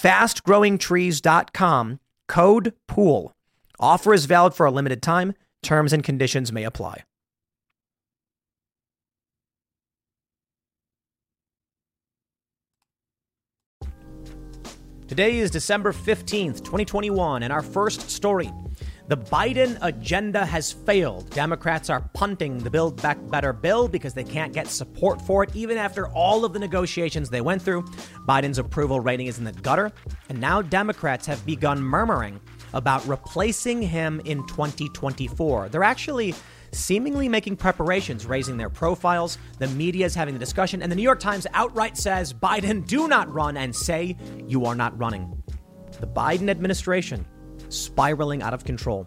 fastgrowingtrees.com, code POOL. Offer is valid for a limited time. Terms and conditions may apply. Today is December 15th, 2021, and our first story. The Biden agenda has failed. Democrats are punting the Build Back Better bill because they can't get support for it, even after all of the negotiations they went through. Biden's approval rating is in the gutter, and now Democrats have begun murmuring about replacing him in 2024. They're actually seemingly making preparations, raising their profiles. The media is having the discussion, and the New York Times outright says Biden, do not run, and say you are not running. The Biden administration spiraling out of control.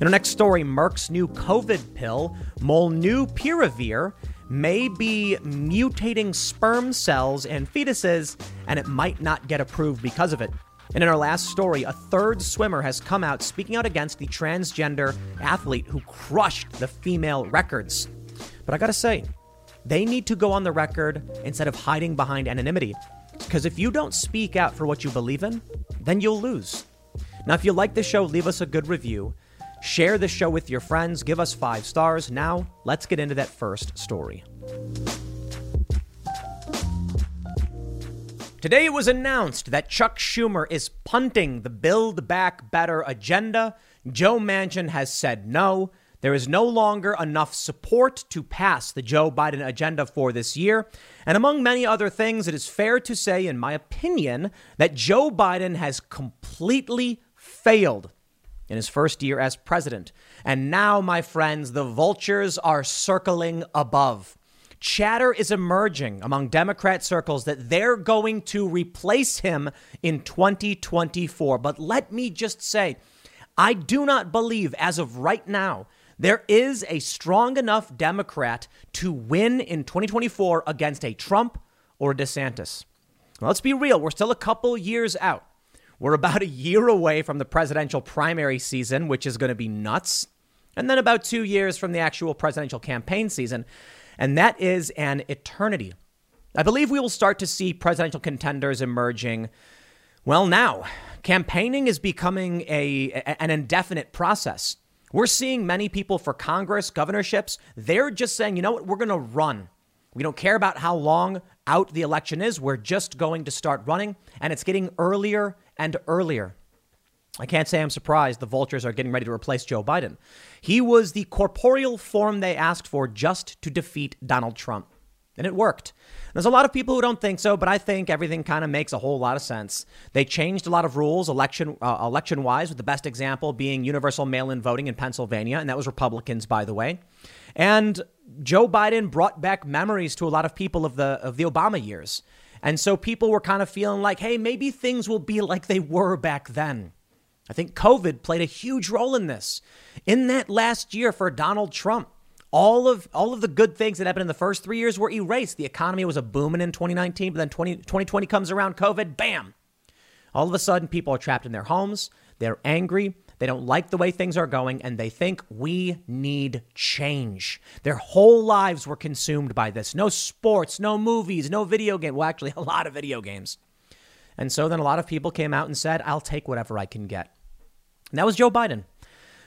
In our next story, Merck's new COVID pill, Molnupiravir, may be mutating sperm cells and fetuses, and it might not get approved because of it. And in our last story, a third swimmer has come out speaking out against the transgender athlete who crushed the female records. But I gotta say, they need to go on the record instead of hiding behind anonymity. Because if you don't speak out for what you believe in, then you'll lose. Now, if you like the show, leave us a good review. Share the show with your friends. Give us five stars. Now, let's get into that first story. Today it was announced that Chuck Schumer is punting the Build Back Better agenda. Joe Manchin has said no. There is no longer enough support to pass the Joe Biden agenda for this year. And among many other things, it is fair to say, in my opinion, that Joe Biden has completely failed in his first year as president. And now, my friends, the vultures are circling above. Chatter is emerging among Democrat circles that they're going to replace him in 2024. But let me just say, I do not believe, as of right now, there is a strong enough Democrat to win in 2024 against a Trump or a DeSantis. let's be real, we're still a couple years out. We're about a year away from the presidential primary season, which is going to be nuts. And then about two years from the actual presidential campaign season. And that is an eternity. I believe we will start to see presidential contenders emerging. Well, now, campaigning is becoming a, an indefinite process. We're seeing many people for Congress, governorships, they're just saying, you know what, we're going to run. We don't care about how long out the election is. We're just going to start running. And it's getting earlier and earlier. I can't say I'm surprised the vultures are getting ready to replace Joe Biden. He was the corporeal form they asked for just to defeat Donald Trump. And it worked. There's a lot of people who don't think so, but I think everything kind of makes a whole lot of sense. They changed a lot of rules election uh, election wise, with the best example being universal mail in voting in Pennsylvania, and that was Republicans, by the way. And Joe Biden brought back memories to a lot of people of the of the Obama years. And so people were kind of feeling like, hey, maybe things will be like they were back then. I think COVID played a huge role in this. In that last year for Donald Trump, all of all of the good things that happened in the first three years were erased. The economy was a booming in 2019, but then 20, 2020 comes around, COVID, bam. All of a sudden, people are trapped in their homes. They're angry. They don't like the way things are going and they think we need change. Their whole lives were consumed by this. No sports, no movies, no video game. Well, actually, a lot of video games. And so then a lot of people came out and said, I'll take whatever I can get. And that was Joe Biden.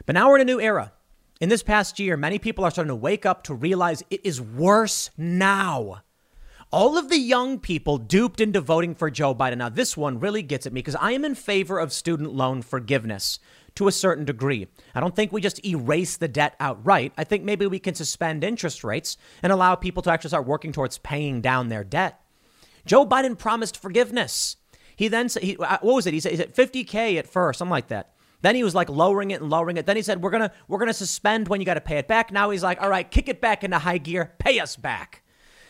But now we're in a new era. In this past year, many people are starting to wake up to realize it is worse now. All of the young people duped into voting for Joe Biden. Now, this one really gets at me because I am in favor of student loan forgiveness to a certain degree. I don't think we just erase the debt outright. I think maybe we can suspend interest rates and allow people to actually start working towards paying down their debt. Joe Biden promised forgiveness. He then said, he, uh, what was it? He said, he said 50K at first, something like that. Then he was like lowering it and lowering it. Then he said, "We're gonna we're gonna suspend when you got to pay it back." Now he's like, "All right, kick it back into high gear, pay us back."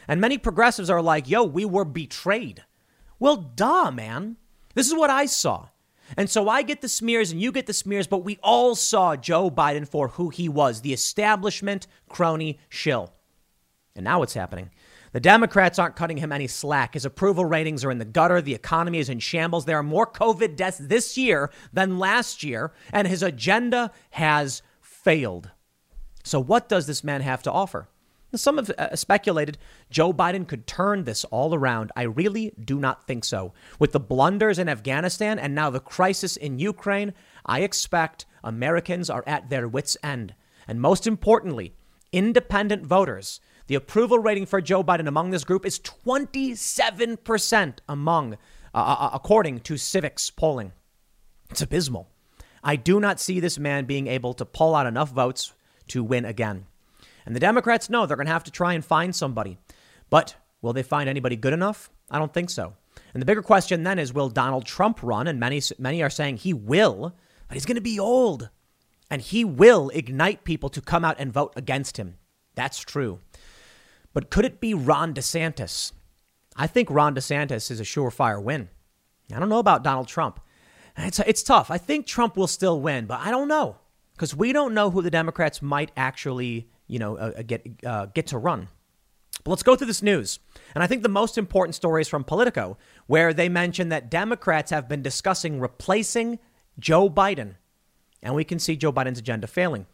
And many progressives are like, "Yo, we were betrayed." Well, duh, man. This is what I saw. And so I get the smears and you get the smears, but we all saw Joe Biden for who he was the establishment crony shill. And now what's happening? The Democrats aren't cutting him any slack. His approval ratings are in the gutter. The economy is in shambles. There are more COVID deaths this year than last year, and his agenda has failed. So, what does this man have to offer? Some have uh, speculated Joe Biden could turn this all around. I really do not think so. With the blunders in Afghanistan and now the crisis in Ukraine, I expect Americans are at their wits' end. And most importantly, independent voters the approval rating for Joe Biden among this group is 27% among, uh, uh, uh, according to Civiqs polling. It's abysmal. I do not see this man being able to pull out enough votes to win again. And the Democrats know they're going to have to try and find somebody. But will they find anybody good enough? I don't think so. And the bigger question then is will Donald Trump run? And many, many are saying he will, but he's going to be old. And he will ignite people to come out and vote against him. That's true. But could it be Ron DeSantis? I think Ron DeSantis is a surefire win. I don't know about Donald Trump. It's, it's tough. I think Trump will still win, but I don't know because we don't know who the Democrats might actually, you know, uh, uh, get uh, get to run. But let's go through this news. And I think the most important story is from Politico, where they mention that Democrats have been discussing replacing Joe Biden. And we can see Joe Biden's agenda failing.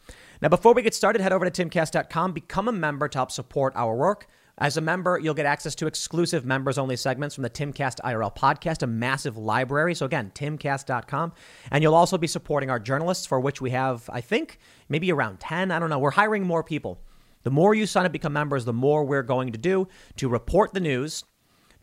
Now, before we get started, head over to timcast.com, become a member to help support our work. As a member, you'll get access to exclusive members only segments from the Timcast IRL podcast, a massive library. So, again, timcast.com. And you'll also be supporting our journalists, for which we have, I think, maybe around 10. I don't know. We're hiring more people. The more you sign up, become members, the more we're going to do to report the news,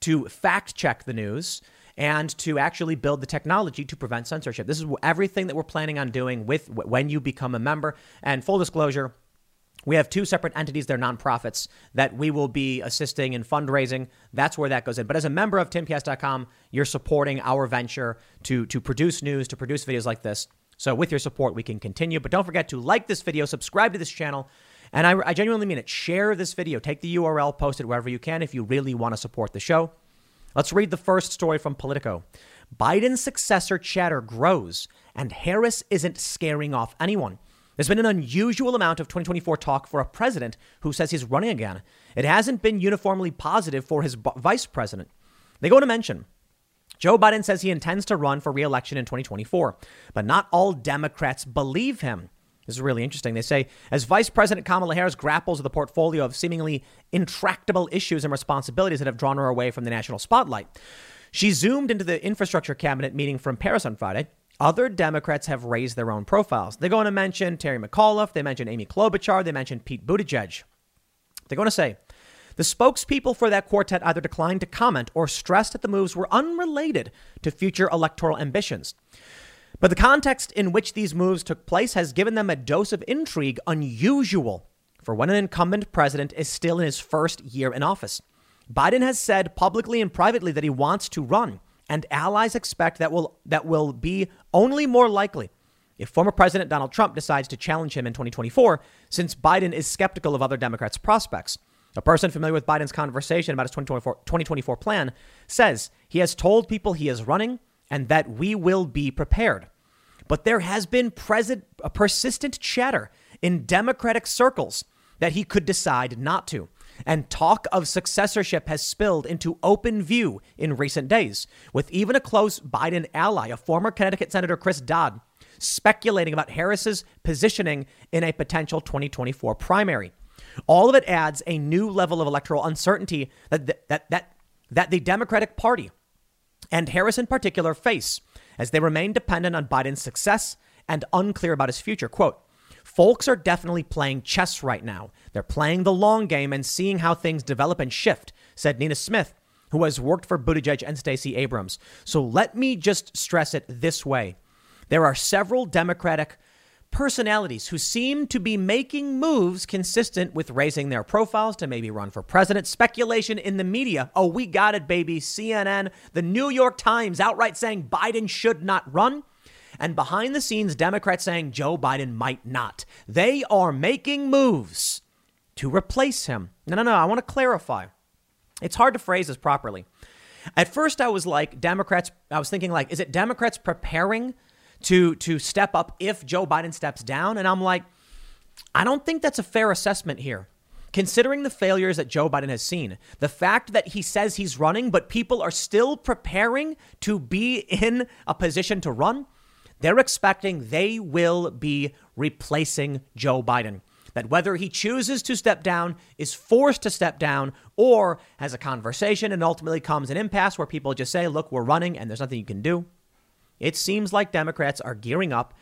to fact check the news, and to actually build the technology to prevent censorship. This is everything that we're planning on doing with when you become a member. And full disclosure, we have two separate entities, they're nonprofits, that we will be assisting in fundraising. That's where that goes in. But as a member of timcast.com, you're supporting our venture to, to produce news, to produce videos like this. So with your support, we can continue. But don't forget to like this video, subscribe to this channel, and I, I genuinely mean it. Share this video. Take the URL, post it wherever you can if you really want to support the show. Let's read the first story from Politico. Biden's successor chatter grows, and Harris isn't scaring off anyone. There's been an unusual amount of 2024 talk for a president who says he's running again. It hasn't been uniformly positive for his vice president. They go to mention Joe Biden says he intends to run for re-election in 2024, but not all Democrats believe him. This is really interesting. They say, as Vice President Kamala Harris grapples with a portfolio of seemingly intractable issues and responsibilities that have drawn her away from the national spotlight, she zoomed into the infrastructure cabinet meeting from Paris on Friday. Other Democrats have raised their own profiles. They're going to mention Terry McAuliffe, they mention Amy Klobuchar, they mention Pete Buttigieg. They're going to say, the spokespeople for that quartet either declined to comment or stressed that the moves were unrelated to future electoral ambitions. But the context in which these moves took place has given them a dose of intrigue unusual for when an incumbent president is still in his first year in office. Biden has said publicly and privately that he wants to run, and allies expect that will that will be only more likely if former President Donald Trump decides to challenge him in 2024, since Biden is skeptical of other Democrats' prospects. A person familiar with Biden's conversation about his 2024, 2024 plan says he has told people he is running and that we will be prepared. But there has been present, a persistent chatter in Democratic circles that he could decide not to. And talk of successorship has spilled into open view in recent days, with even a close Biden ally, a former Connecticut Senator Chris Dodd, speculating about Harris's positioning in a potential 2024 primary. All of it adds a new level of electoral uncertainty that, that, that, that the Democratic Party and Harris in particular face as they remain dependent on Biden's success and unclear about his future. Quote, Folks are definitely playing chess right now. They're playing the long game and seeing how things develop and shift, said Nina Smith, who has worked for Buttigieg and Stacey Abrams. So let me just stress it this way. there are several Democratic personalities who seem to be making moves consistent with raising their profiles to maybe run for president. Speculation in the media. Oh, we got it, baby. CNN, the New York Times outright saying Biden should not run. And behind the scenes, Democrats saying Joe Biden might not. They are making moves to replace him. No, no, no. I want to clarify. It's hard to phrase this properly. At first, I was like, Democrats, I was thinking, like, is it Democrats preparing to, to step up if Joe Biden steps down? And I'm like, I don't think that's a fair assessment here. Considering the failures that Joe Biden has seen, the fact that he says he's running, but people are still preparing to be in a position to run, they're expecting they will be replacing Joe Biden. That whether he chooses to step down, is forced to step down, or has a conversation and ultimately comes an impasse where people just say, look, we're running and there's nothing you can do. It seems like Democrats are gearing up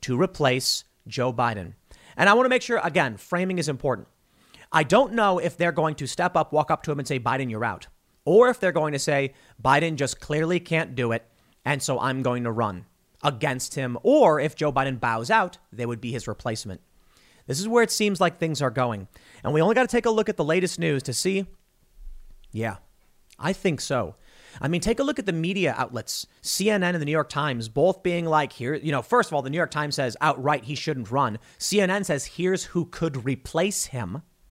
to replace Joe Biden. And I want to make sure, again, framing is important. I don't know if they're going to step up, walk up to him and say, Biden, you're out. Or if they're going to say, Biden just clearly can't do it. And so I'm going to run against him. Or if Joe Biden bows out, they would be his replacement. This is where it seems like things are going. And we only got to take a look at the latest news to see. Yeah, I think so. I mean, take a look at the media outlets, CNN and the New York Times, both being like, here, you know, first of all, the New York Times says outright he shouldn't run. CNN says, here's who could replace him.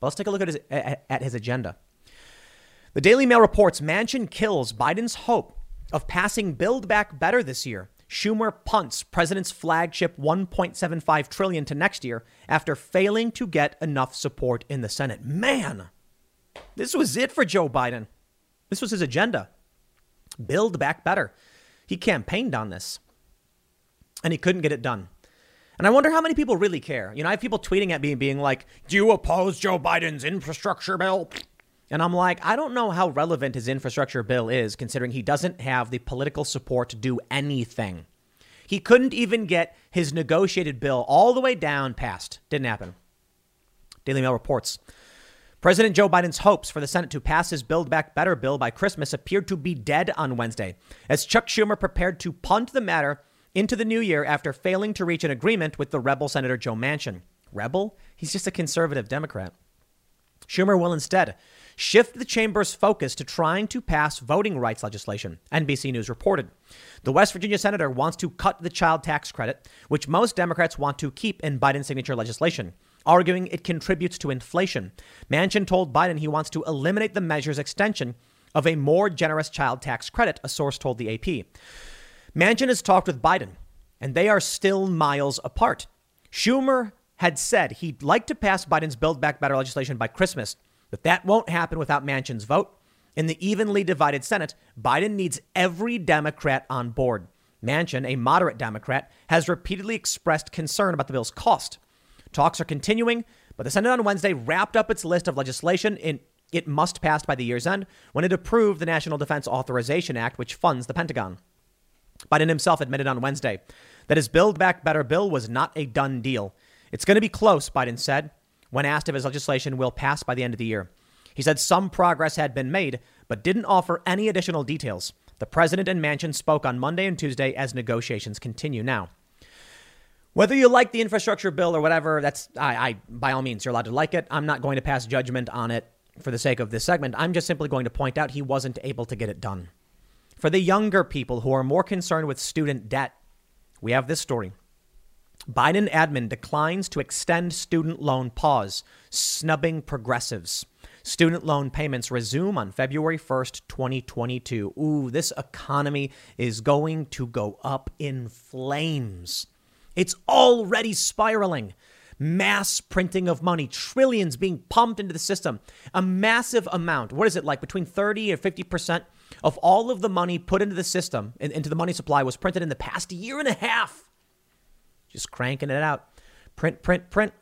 But let's take a look at his, at his agenda. The Daily Mail reports Manchin kills Biden's hope of passing Build Back Better this year. Schumer punts president's flagship 1.75 trillion to next year after failing to get enough support in the Senate. Man, this was it for Joe Biden. This was his agenda. Build back better. He campaigned on this and he couldn't get it done. And I wonder how many people really care. You know, I have people tweeting at me being like, Do you oppose Joe Biden's infrastructure bill? And I'm like, I don't know how relevant his infrastructure bill is, considering he doesn't have the political support to do anything. He couldn't even get his negotiated bill all the way down passed. Didn't happen. Daily Mail reports. President Joe Biden's hopes for the Senate to pass his Build Back Better bill by Christmas appeared to be dead on Wednesday, as Chuck Schumer prepared to punt the matter into the new year after failing to reach an agreement with the rebel Senator Joe Manchin. Rebel? He's just a conservative Democrat. Schumer will instead shift the chamber's focus to trying to pass voting rights legislation, NBC News reported. The West Virginia senator wants to cut the child tax credit, which most Democrats want to keep in Biden's signature legislation, arguing it contributes to inflation. Manchin told Biden he wants to eliminate the measure's extension of a more generous child tax credit, a source told the AP. Manchin has talked with Biden, and they are still miles apart. Schumer had said he'd like to pass Biden's Build Back Better legislation by Christmas, but that won't happen without Manchin's vote. In the evenly divided Senate, Biden needs every Democrat on board. Manchin, a moderate Democrat, has repeatedly expressed concern about the bill's cost. Talks are continuing, but the Senate on Wednesday wrapped up its list of legislation in it must pass by the year's end when it approved the National Defense Authorization Act, which funds the Pentagon. Biden himself admitted on Wednesday that his Build Back Better bill was not a done deal. It's going to be close, Biden said, when asked if his legislation will pass by the end of the year. He said some progress had been made, but didn't offer any additional details. The president and Manchin spoke on Monday and Tuesday as negotiations continue now. Whether you like the infrastructure bill or whatever, that's I, I by all means you're allowed to like it. I'm not going to pass judgment on it for the sake of this segment. I'm just simply going to point out he wasn't able to get it done. For the younger people who are more concerned with student debt we have this story. Biden admin declines to extend student loan pause, snubbing progressives. Student loan payments resume on February 1st, 2022. Ooh, this economy is going to go up in flames. It's already spiraling. Mass printing of money, trillions being pumped into the system. A massive amount. What is it like? Between 30 and 50% of all of the money put into the system, into the money supply, was printed in the past year and a half. Just cranking it out. Print, print, print.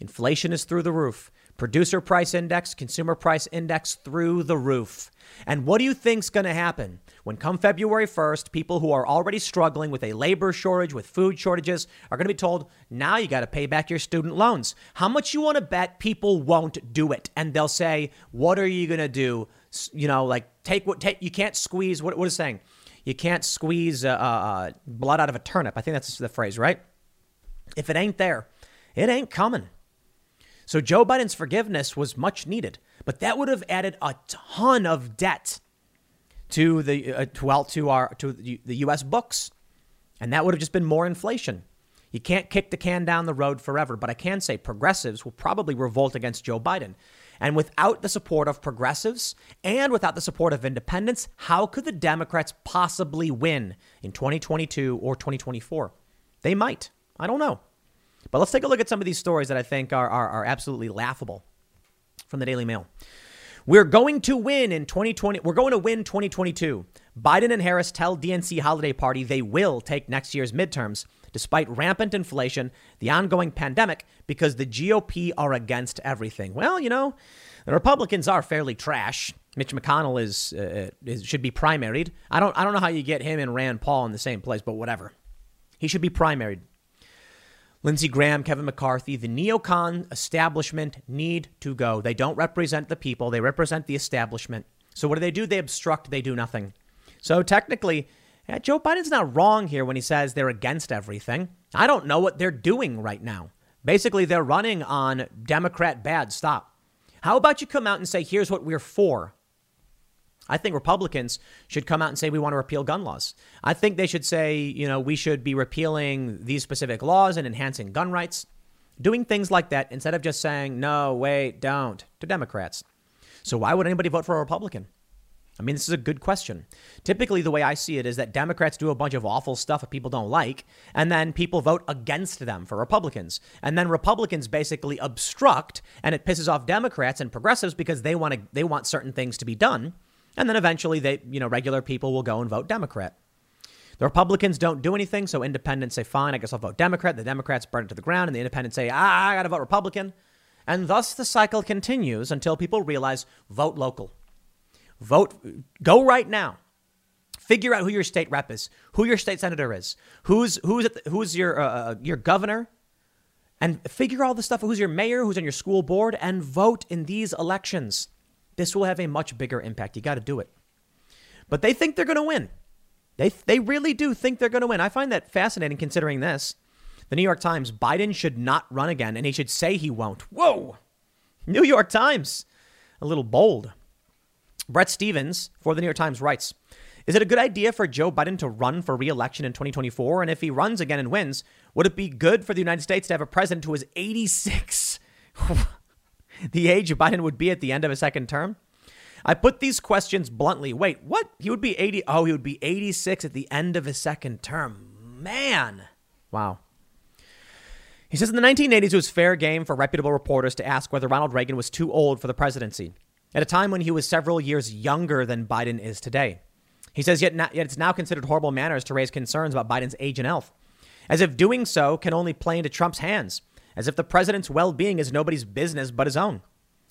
Inflation is through the roof. Producer price index, consumer price index through the roof. And what do you think's going to happen when come February 1st, people who are already struggling with a labor shortage, with food shortages, are going to be told, now you got to pay back your student loans. How much you want to bet people won't do it? And they'll say, what are you going to do? You know, like take what, take, you can't squeeze, what, what is saying? You can't squeeze uh, uh, blood out of a turnip. I think that's the phrase, right? If it ain't there, it ain't coming. So Joe Biden's forgiveness was much needed, but that would have added a ton of debt to the uh, well to our to the U.S. books, and that would have just been more inflation. You can't kick the can down the road forever, but I can say progressives will probably revolt against Joe Biden. And without the support of progressives and without the support of independents, how could the Democrats possibly win in 2022 or 2024? They might. I don't know. But let's take a look at some of these stories that I think are, are, are absolutely laughable from the Daily Mail. We're going to win in 2020. We're going to win 2022. Biden and Harris tell DNC holiday party they will take next year's midterms despite rampant inflation, the ongoing pandemic, because the GOP are against everything. Well, you know, the Republicans are fairly trash. Mitch McConnell is, uh, is should be primaried. I don't I don't know how you get him and Rand Paul in the same place, but whatever. He should be primaried. Lindsey Graham, Kevin McCarthy, the neocon establishment need to go. They don't represent the people, they represent the establishment. So what do they do? They obstruct, they do nothing. So technically, yeah, Joe Biden's not wrong here when he says they're against everything. I don't know what they're doing right now. Basically, they're running on Democrat bad stop. How about you come out and say, here's what we're for? I think Republicans should come out and say we want to repeal gun laws. I think they should say, you know, we should be repealing these specific laws and enhancing gun rights, doing things like that instead of just saying, no, wait, don't to Democrats. So why would anybody vote for a Republican? I mean, this is a good question. Typically, the way I see it is that Democrats do a bunch of awful stuff that people don't like, and then people vote against them for Republicans. And then Republicans basically obstruct, and it pisses off Democrats and progressives because they want to they want certain things to be done. And then eventually they, you know, regular people will go and vote Democrat. The Republicans don't do anything, so independents say, fine, I guess I'll vote Democrat. The Democrats burn it to the ground, and the independents say, ah, I got to vote Republican. And thus the cycle continues until people realize vote local. Vote, go right now. Figure out who your state rep is, who your state senator is, who's who's the, who's your uh, uh, your governor, and figure all the stuff. Who's your mayor? Who's on your school board? And vote in these elections. This will have a much bigger impact. You got to do it. But they think they're going to win. They, they really do think they're going to win. I find that fascinating considering this. The New York Times, Biden should not run again, and he should say he won't. Whoa! New York Times, a little bold. Bret Stephens for the New York Times writes Is it a good idea for Joe Biden to run for re election in 2024? And if he runs again and wins, would it be good for the United States to have a president who is 86? the age Biden would be at the end of a second term? I put these questions bluntly. Wait, what? He would be 80. Oh, he would be 86 at the end of his second term. Man. Wow. He says in the 1980s, it was fair game for reputable reporters to ask whether Ronald Reagan was too old for the presidency, at a time when he was several years younger than Biden is today. He says, yet, yet it's now considered horrible manners to raise concerns about Biden's age and health, as if doing so can only play into Trump's hands as if the president's well being is nobody's business but his own.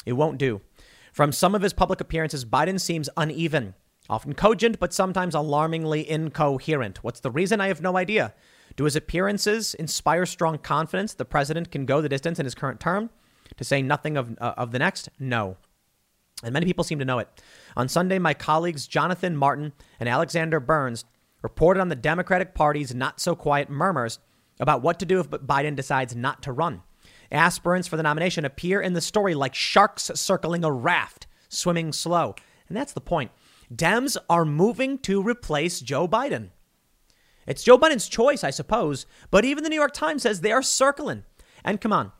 It won't do. From some of his public appearances, Biden seems uneven, often cogent, but sometimes alarmingly incoherent. What's the reason? I have no idea. Do his appearances inspire strong confidence the president can go the distance in his current term? To say nothing of, uh, of the next? No. And many people seem to know it. On Sunday, my colleagues Jonathan Martin and Alexander Burns reported on the Democratic Party's not so quiet murmurs about what to do if Biden decides not to run. Aspirants for the nomination appear in the story like sharks circling a raft, swimming slow. And that's the point. Dems are moving to replace Joe Biden. It's Joe Biden's choice, I suppose. But even the New York Times says they are circling. And come on,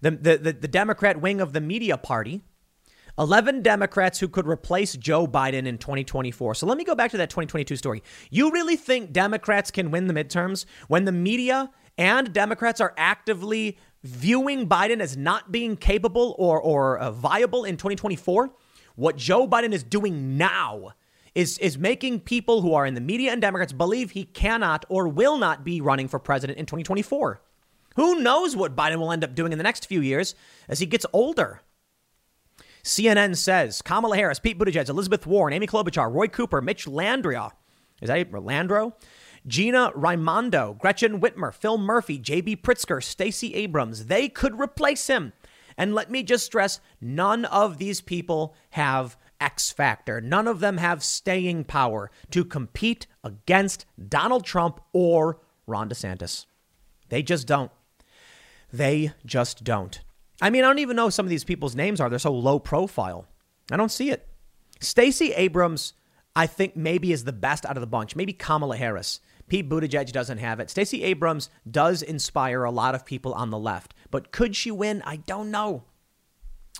the, the, the, the Democrat wing of the media party, 11 Democrats who could replace Joe Biden in 2024. So let me go back to that 2022 story. You really think Democrats can win the midterms when the media and Democrats are actively viewing Biden as not being capable or, or uh, viable in 2024? What Joe Biden is doing now is, is making people who are in the media and Democrats believe he cannot or will not be running for president in 2024. Who knows what Biden will end up doing in the next few years as he gets older? CNN says Kamala Harris, Pete Buttigieg, Elizabeth Warren, Amy Klobuchar, Roy Cooper, Mitch Landria. Is that Landro? Gina Raimondo, Gretchen Whitmer, Phil Murphy, J.B. Pritzker, Stacey Abrams. They could replace him. And let me just stress none of these people have X factor. None of them have staying power to compete against Donald Trump or Ron DeSantis. They just don't. They just don't. I mean, I don't even know some of these people's names are. They're so low profile. I don't see it. Stacey Abrams, I think maybe is the best out of the bunch. Maybe Kamala Harris. Pete Buttigieg doesn't have it. Stacey Abrams does inspire a lot of people on the left, but could she win? I don't know.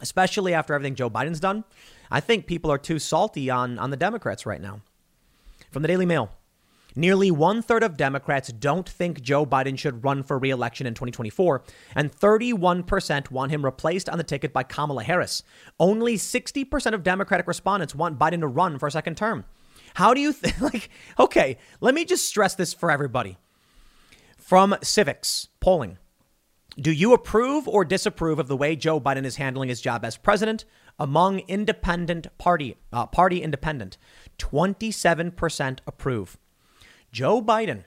Especially after everything Joe Biden's done. I think people are too salty on, on the Democrats right now. From the Daily Mail. Nearly one third of Democrats don't think Joe Biden should run for reelection in 2024, and 31% want him replaced on the ticket by Kamala Harris. Only 60% of Democratic respondents want Biden to run for a second term. How do you think? Like, okay, let me just stress this for everybody. From Civiqs polling, do you approve or disapprove of the way Joe Biden is handling his job as president? Among independent party, uh, party independent, 27% approve. Joe Biden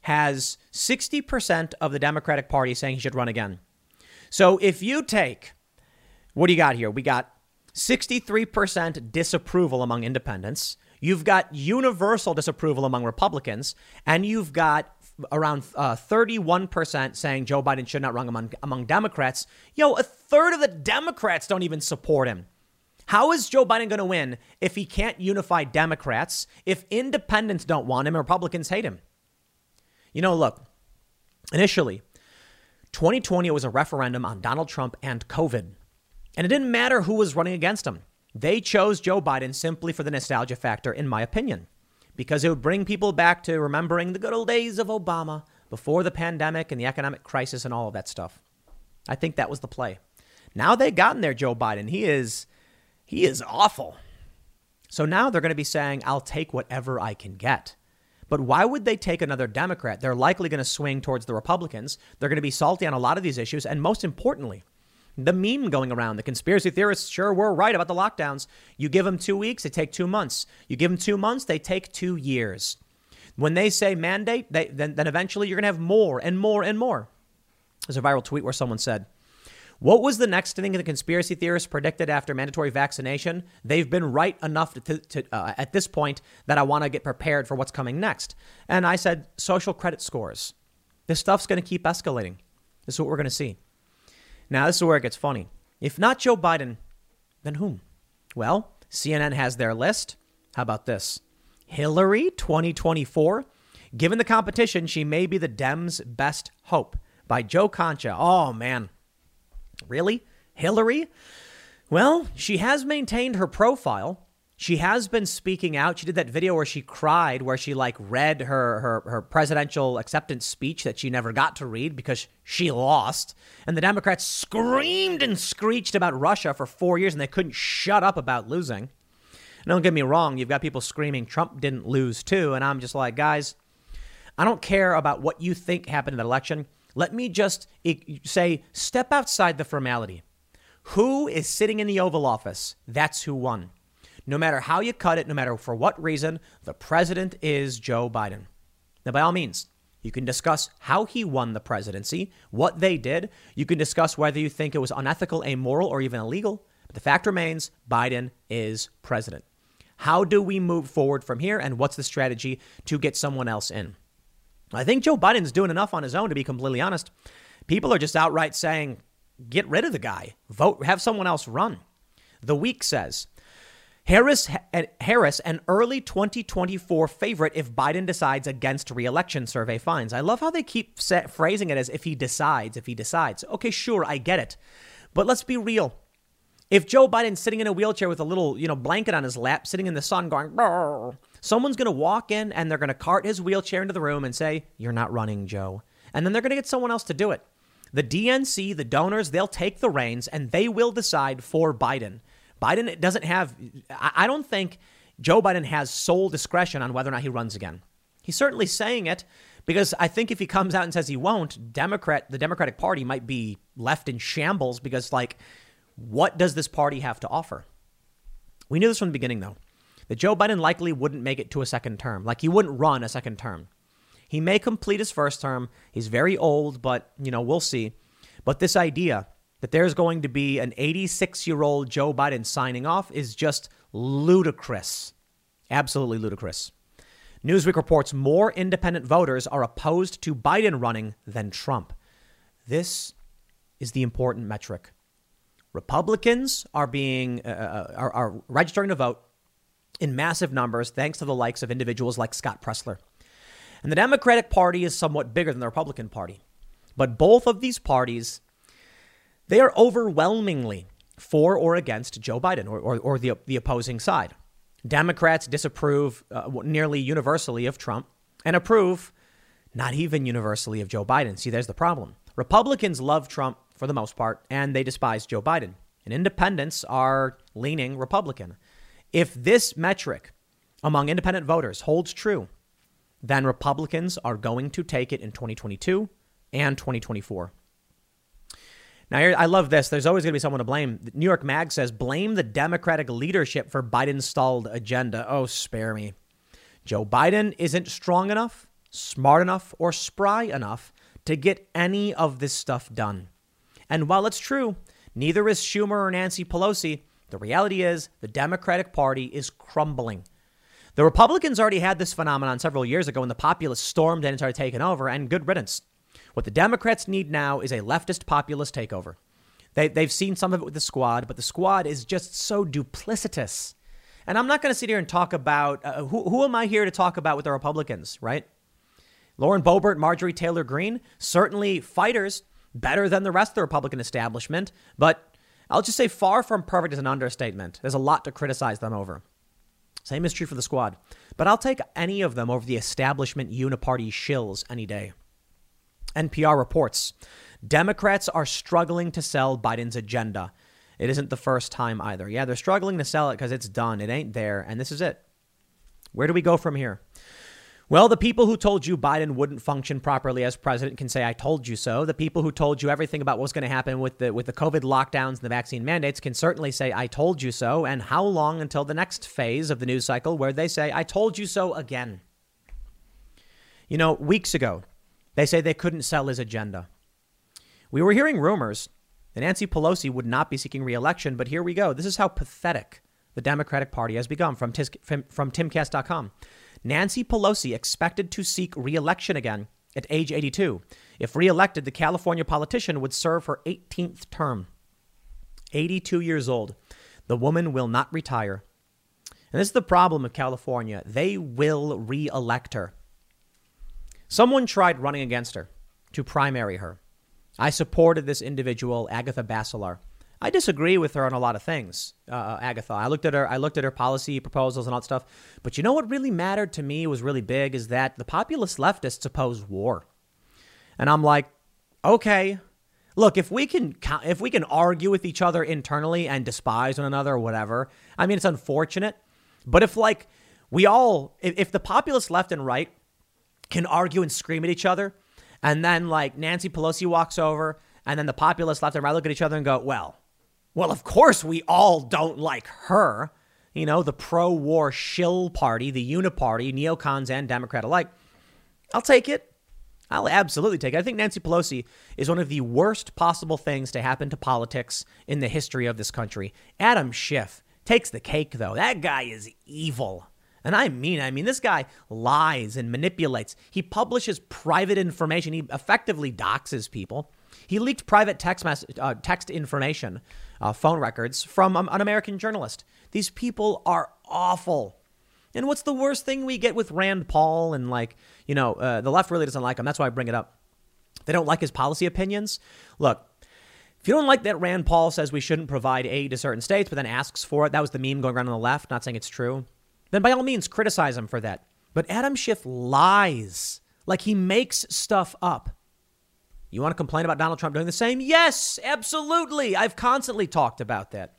has 60% of the Democratic Party saying he should run again. So if you take, what do you got here? We got 63% disapproval among independents. You've got universal disapproval among Republicans, and you've got around uh, 31% saying Joe Biden should not run among, among Democrats. Yo, a third of the Democrats don't even support him. How is Joe Biden going to win if he can't unify Democrats, if independents don't want him Republicans hate him? You know, look, initially, 2020 was a referendum on Donald Trump and COVID. And it didn't matter who was running against him. They chose Joe Biden simply for the nostalgia factor, in my opinion, because it would bring people back to remembering the good old days of Obama before the pandemic and the economic crisis and all of that stuff. I think that was the play. Now they've gotten there, Joe Biden. He is he is awful. So now they're going to be saying, I'll take whatever I can get. But why would they take another Democrat? They're likely going to swing towards the Republicans. They're going to be salty on a lot of these issues. And most importantly, the meme going around, the conspiracy theorists sure were right about the lockdowns. You give them two weeks, they take two months. You give them two months, they take two years. When they say mandate, they, then, then eventually you're going to have more and more and more. There's a viral tweet where someone said, what was the next thing the conspiracy theorists predicted after mandatory vaccination? They've been right enough to, to uh, at this point that I want to get prepared for what's coming next. And I said, social credit scores. This stuff's going to keep escalating. This is what we're going to see. Now, this is where it gets funny. If not Joe Biden, then whom? Well, CNN has their list. How about this? Hillary 2024. Given the competition, she may be the Dems' best hope by Joe Concha. Oh, man. Really? Hillary? Well, she has maintained her profile. She has been speaking out. She did that video where she cried, where she like read her, her, her presidential acceptance speech that she never got to read because she lost. And the Democrats screamed and screeched about Russia for four years and they couldn't shut up about losing. don't get me wrong, you've got people screaming Trump didn't lose too. And I'm just like, guys, I don't care about what you think happened in that election. Let me just say step outside the formality. Who is sitting in the Oval Office? That's who won. No matter how you cut it, no matter for what reason, the president is Joe Biden. Now, by all means, you can discuss how he won the presidency, what they did. You can discuss whether you think it was unethical, amoral, or even illegal. But the fact remains Biden is president. How do we move forward from here? And what's the strategy to get someone else in? I think Joe Biden's doing enough on his own, to be completely honest. People are just outright saying, get rid of the guy, vote, have someone else run. The Week says, Harris, Harris, an early 2024 favorite if Biden decides against reelection, survey finds. I love how they keep set, phrasing it as if he decides, if he decides. Okay, sure, I get it. But let's be real. If Joe Biden's sitting in a wheelchair with a little, you know, blanket on his lap, sitting in the sun going, someone's going to walk in and they're going to cart his wheelchair into the room and say, You're not running, Joe. And then they're going to get someone else to do it. The DNC, the donors, they'll take the reins and they will decide for Biden. Biden doesn't have, I don't think Joe Biden has sole discretion on whether or not he runs again. He's certainly saying it because I think if he comes out and says he won't, Democrat, the Democratic Party might be left in shambles because, like, what does this party have to offer? We knew this from the beginning, though, that Joe Biden likely wouldn't make it to a second term. Like, he wouldn't run a second term. He may complete his first term. He's very old, but, you know, we'll see. But this idea that there's going to be an 86 year old Joe Biden signing off is just ludicrous. Absolutely ludicrous. Newsweek reports more independent voters are opposed to Biden running than Trump. This is the important metric. Republicans are being uh, uh are, are registering to vote in massive numbers thanks to the likes of individuals like Scott Presler. And the Democratic Party is somewhat bigger than the Republican Party. But both of these parties they are overwhelmingly for or against Joe Biden or, or, or the, the opposing side. Democrats disapprove uh, nearly universally of Trump and approve not even universally of Joe Biden. See, there's the problem. Republicans love Trump for the most part, and they despise Joe Biden. And independents are leaning Republican. If this metric among independent voters holds true, then Republicans are going to take it in 2022 and 2024. Now, I love this. There's always going to be someone to blame. New York Mag says, blame the Democratic leadership for Biden's stalled agenda. Oh, spare me. Joe Biden isn't strong enough, smart enough, or spry enough to get any of this stuff done. And while it's true, neither is Schumer or Nancy Pelosi, the reality is the Democratic Party is crumbling. The Republicans already had this phenomenon several years ago when the populace stormed and started taking over, and good riddance. What the Democrats need now is a leftist populist takeover. They, they've seen some of it with the squad, but the squad is just so duplicitous. And I'm not going to sit here and talk about uh, who, who am I here to talk about with the Republicans, right? Lauren Boebert, Marjorie Taylor Greene, certainly fighters, better than the rest of the Republican establishment, but I'll just say far from perfect is an understatement. There's a lot to criticize them over. Same is true for the squad. But I'll take any of them over the establishment uniparty shills any day. NPR reports Democrats are struggling to sell Biden's agenda. It isn't the first time either. Yeah, they're struggling to sell it because it's done. It ain't there. And this is it. Where do we go from here? Well, the people who told you Biden wouldn't function properly as president can say, I told you so. The people who told you everything about what's going to happen with the, with the COVID lockdowns and the vaccine mandates can certainly say, I told you so. And how long until the next phase of the news cycle where they say, I told you so again? You know, weeks ago, they say they couldn't sell his agenda. We were hearing rumors that Nancy Pelosi would not be seeking reelection, but here we go. This is how pathetic the Democratic Party has become from, from, from timcast.com. Nancy Pelosi expected to seek reelection again at age 82. If reelected, the California politician would serve her 18th term. 82 years old. The woman will not retire. And this is the problem of California. They will reelect her. Someone tried running against her to primary her. I supported this individual, Agatha Bacelar. I disagree with her on a lot of things, uh, uh, Agatha. I looked at her. I looked at her policy proposals and all that stuff. But you know what really mattered to me was really big is that the populist leftists oppose war, and I'm like, okay, look, if we can if we can argue with each other internally and despise one another or whatever, I mean, it's unfortunate. But if like we all, if, if the populist left and right can argue and scream at each other. And then like Nancy Pelosi walks over and then the populist left and right look at each other and go, well, well, of course we all don't like her. You know, the pro war shill party, the uniparty, neocons and Democrat alike. I'll take it. I'll absolutely take it. I think Nancy Pelosi is one of the worst possible things to happen to politics in the history of this country. Adam Schiff takes the cake, though. That guy is evil. And I mean, I mean, this guy lies and manipulates. He publishes private information. He effectively doxes people. He leaked private text message, uh, text information, uh, phone records from um, an American journalist. These people are awful. And what's the worst thing we get with Rand Paul and like, you know, uh, the left really doesn't like him. That's why I bring it up. They don't like his policy opinions. Look, if you don't like that Rand Paul says we shouldn't provide aid to certain states, but then asks for it, that was the meme going around on the left, not saying it's true, then by all means criticize him for that. But Adam Schiff lies. Like he makes stuff up. You want to complain about Donald Trump doing the same? Yes, absolutely. I've constantly talked about that.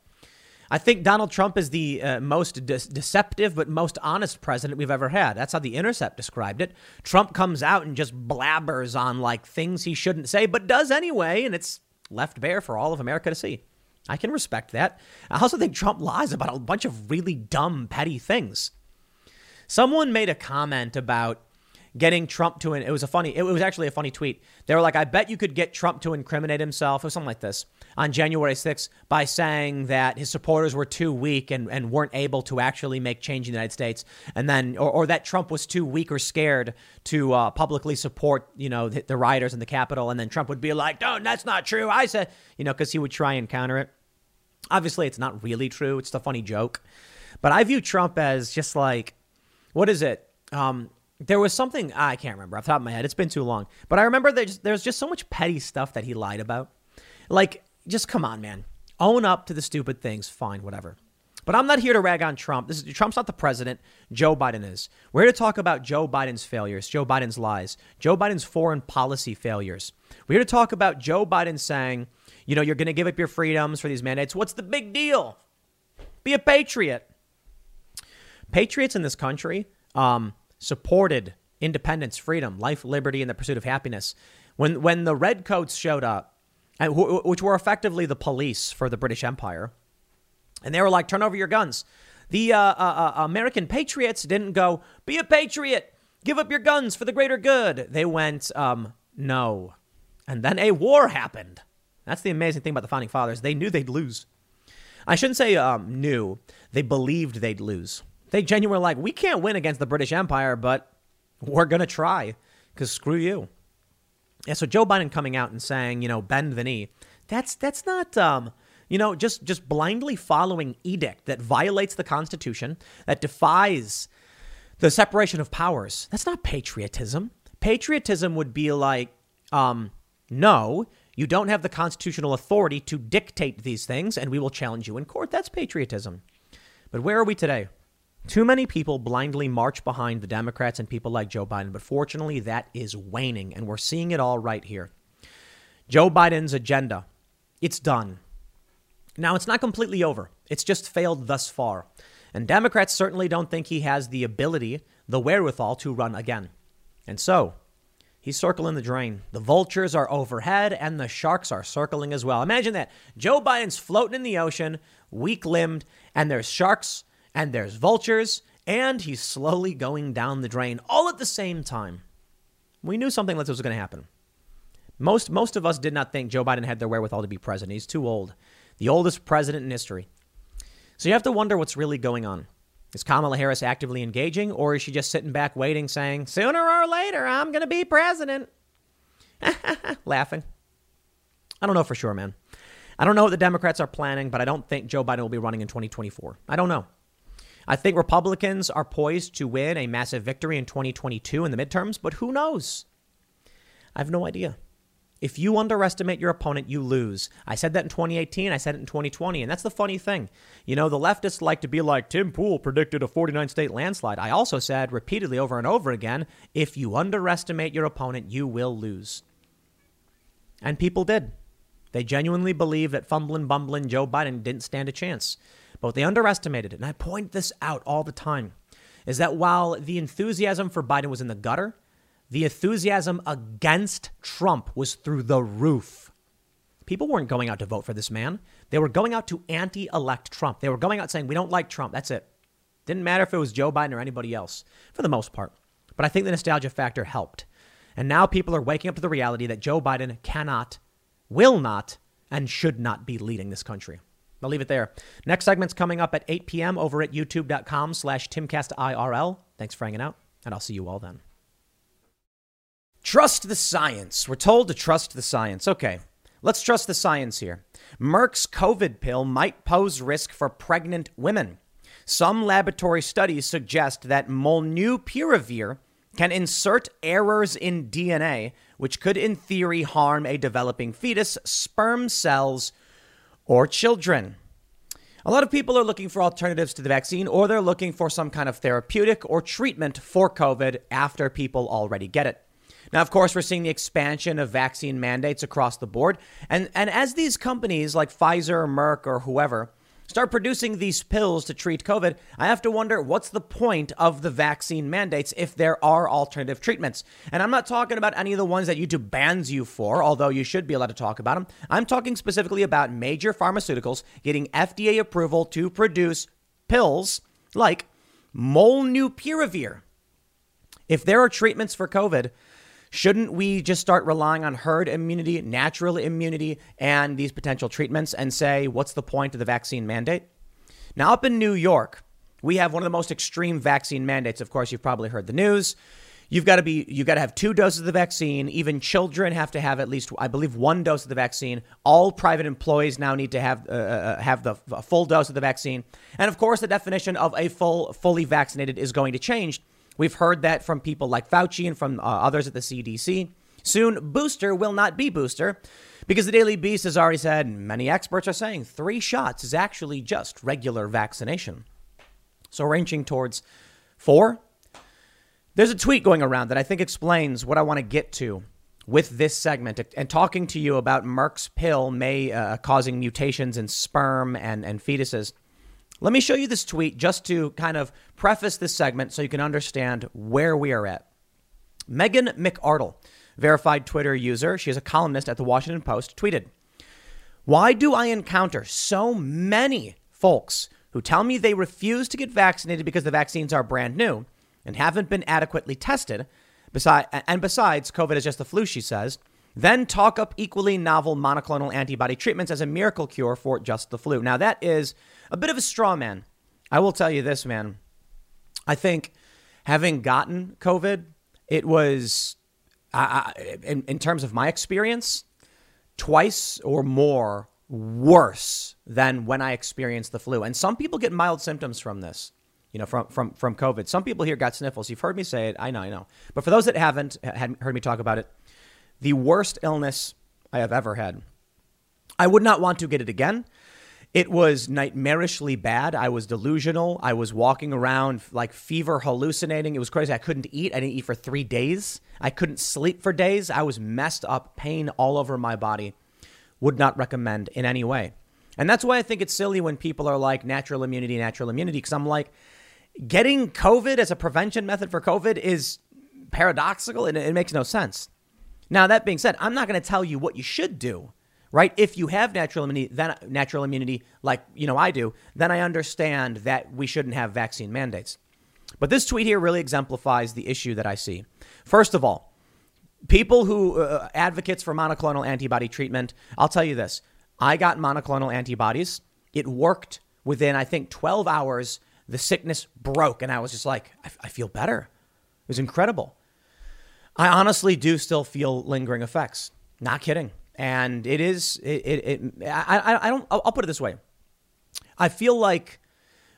I think Donald Trump is the uh, most de- deceptive but most honest president we've ever had. That's how The Intercept described it. Trump comes out and just blabbers on like things he shouldn't say, but does anyway, and it's left bare for all of America to see. I can respect that. I also think Trump lies about a bunch of really dumb, petty things. Someone made a comment about getting Trump to. It was a funny. It was actually a funny tweet. They were like, "I bet you could get Trump to incriminate himself," or something like this, on January 6th by saying that his supporters were too weak and, and weren't able to actually make change in the United States, and then or, or that Trump was too weak or scared to uh, publicly support you know the, the rioters in the Capitol, and then Trump would be like, "No, that's not true." I said, you know, because he would try and counter it. Obviously, it's not really true. It's a funny joke, but I view Trump as just like, what is it? Um, there was something I can't remember off the top of my head. It's been too long, but I remember there's there's just so much petty stuff that he lied about. Like, just come on, man, own up to the stupid things. Fine, whatever. But I'm not here to rag on Trump. This is Trump's not the president. Joe Biden is. We're here to talk about Joe Biden's failures, Joe Biden's lies, Joe Biden's foreign policy failures. We're here to talk about Joe Biden saying, you know, you're going to give up your freedoms for these mandates. What's the big deal? Be a patriot. Patriots in this country, um, supported independence, freedom, life, liberty, and the pursuit of happiness. When when the redcoats showed up, and which were effectively the police for the British Empire, and they were like, "Turn over your guns." The uh, uh, uh, American patriots didn't go, "Be a patriot, give up your guns for the greater good." They went, um, "No," and then a war happened. That's the amazing thing about the founding fathers. They knew they'd lose. I shouldn't say um, knew. They believed they'd lose. They genuinely were like, we can't win against the British Empire, but we're going to try because screw you. Yeah, so Joe Biden coming out and saying, you know, bend the knee. That's that's not um, you know, just just blindly following edict that violates the Constitution, that defies the separation of powers. That's not patriotism. Patriotism would be like, um, no, you don't have the constitutional authority to dictate these things, and we will challenge you in court. That's patriotism. But where are we today? Too many people blindly march behind the Democrats and people like Joe Biden, but fortunately, that is waning, and we're seeing it all right here. Joe Biden's agenda, it's done. Now, it's not completely over, it's just failed thus far. And Democrats certainly don't think he has the ability, the wherewithal to run again. And so, he's circling the drain. The vultures are overhead, and the sharks are circling as well. Imagine that. Joe Biden's floating in the ocean, weak limbed, and there's sharks and there's vultures, and he's slowly going down the drain all at the same time. We knew something like this was going to happen. Most, most of us did not think Joe Biden had the wherewithal to be president. He's too old, the oldest president in history. So you have to wonder what's really going on. Is Kamala Harris actively engaging, or is she just sitting back waiting, saying, sooner or later, I'm going to be president? Laughing. I don't know for sure, man. I don't know what the Democrats are planning, but I don't think Joe Biden will be running in 2024. I don't know. I think Republicans are poised to win a massive victory in 2022 in the midterms, but who knows? I have no idea. If you underestimate your opponent, you lose. I said that in 2018. I said it in 2020. And that's the funny thing. You know, the leftists like to be like, Tim Pool predicted a 49 state landslide. I also said repeatedly over and over again if you underestimate your opponent, you will lose. And people did. They genuinely believed that fumbling, bumbling Joe Biden didn't stand a chance. But they underestimated. And I point this out all the time is that while the enthusiasm for Biden was in the gutter, the enthusiasm against Trump was through the roof. People weren't going out to vote for this man. They were going out to anti elect Trump. They were going out saying, we don't like Trump. That's it. Didn't matter if it was Joe Biden or anybody else, for the most part. But I think the nostalgia factor helped. And now people are waking up to the reality that Joe Biden cannot, will not, and should not be leading this country. I'll leave it there. Next segment's coming up at 8 p.m. over at youtube.com slash timcastirl. Thanks for hanging out, and I'll see you all then. Trust the science. We're told to trust the science. Okay, let's trust the science here. Merck's COVID pill might pose risk for pregnant women. Some laboratory studies suggest that molnupiravir can insert errors in DNA, which could, in theory, harm a developing fetus, sperm cells, or children. A lot of people are looking for alternatives to the vaccine, or they're looking for some kind of therapeutic or treatment for COVID after people already get it. Now, of course, we're seeing the expansion of vaccine mandates across the board. And, and as these companies like Pfizer, Merck, or whoever start producing these pills to treat COVID, I have to wonder what's the point of the vaccine mandates if there are alternative treatments. And I'm not talking about any of the ones that YouTube bans you for, although you should be allowed to talk about them. I'm talking specifically about major pharmaceuticals getting FDA approval to produce pills like molnupiravir. If there are treatments for COVID, Shouldn't we just start relying on herd immunity, natural immunity, and these potential treatments and say, what's the point of the vaccine mandate? Now, up in New York, we have one of the most extreme vaccine mandates. Of course, you've probably heard the news. You've got to be you've got to have two doses of the vaccine. Even children have to have at least I believe one dose of the vaccine. All private employees now need to have uh, uh have the full dose of the vaccine. And of course, the definition of a full fully vaccinated is going to change We've heard that from people like Fauci and from uh, others at the CDC. Soon, booster will not be booster because the Daily Beast has already said, many experts are saying three shots is actually just regular vaccination. So, ranging towards four. There's a tweet going around that I think explains what I want to get to with this segment and talking to you about Merck's pill may uh, causing mutations in sperm and, and fetuses. Let me show you this tweet just to kind of preface this segment so you can understand where we are at. Megan McArdle, verified Twitter user, she is a columnist at the Washington Post, tweeted, Why do I encounter so many folks who tell me they refuse to get vaccinated because the vaccines are brand new and haven't been adequately tested? Beside, and besides, COVID is just the flu, she says. Then talk up equally novel monoclonal antibody treatments as a miracle cure for just the flu. Now, that is a bit of a straw man. I will tell you this, man. I think having gotten COVID, it was, in, in terms of my experience, twice or more worse than when I experienced the flu. And some people get mild symptoms from this, you know, from, from, from COVID. Some people here got sniffles. You've heard me say it. I know, I know. But for those that haven't had heard me talk about it, the worst illness I have ever had. I would not want to get it again. It was nightmarishly bad. I was delusional. I was walking around like fever hallucinating. It was crazy. I couldn't eat. I didn't eat for three days. I couldn't sleep for days. I was messed up, pain all over my body. Would not recommend in any way. And that's why I think it's silly when people are like natural immunity, natural immunity, because I'm like, getting COVID as a prevention method for COVID is paradoxical and it makes no sense. Now, that being said, I'm not going to tell you what you should do right? If you have natural immunity, then natural immunity, like you know I do, then I understand that we shouldn't have vaccine mandates. But this tweet here really exemplifies the issue that I see. First of all, people who uh, advocates for monoclonal antibody treatment, I'll tell you this: I got monoclonal antibodies. It worked within I think 12 hours. The sickness broke, and I was just like, I, I feel better. It was incredible. I honestly do still feel lingering effects. Not kidding. And it is it, it, it I, I don't I'll put it this way. I feel like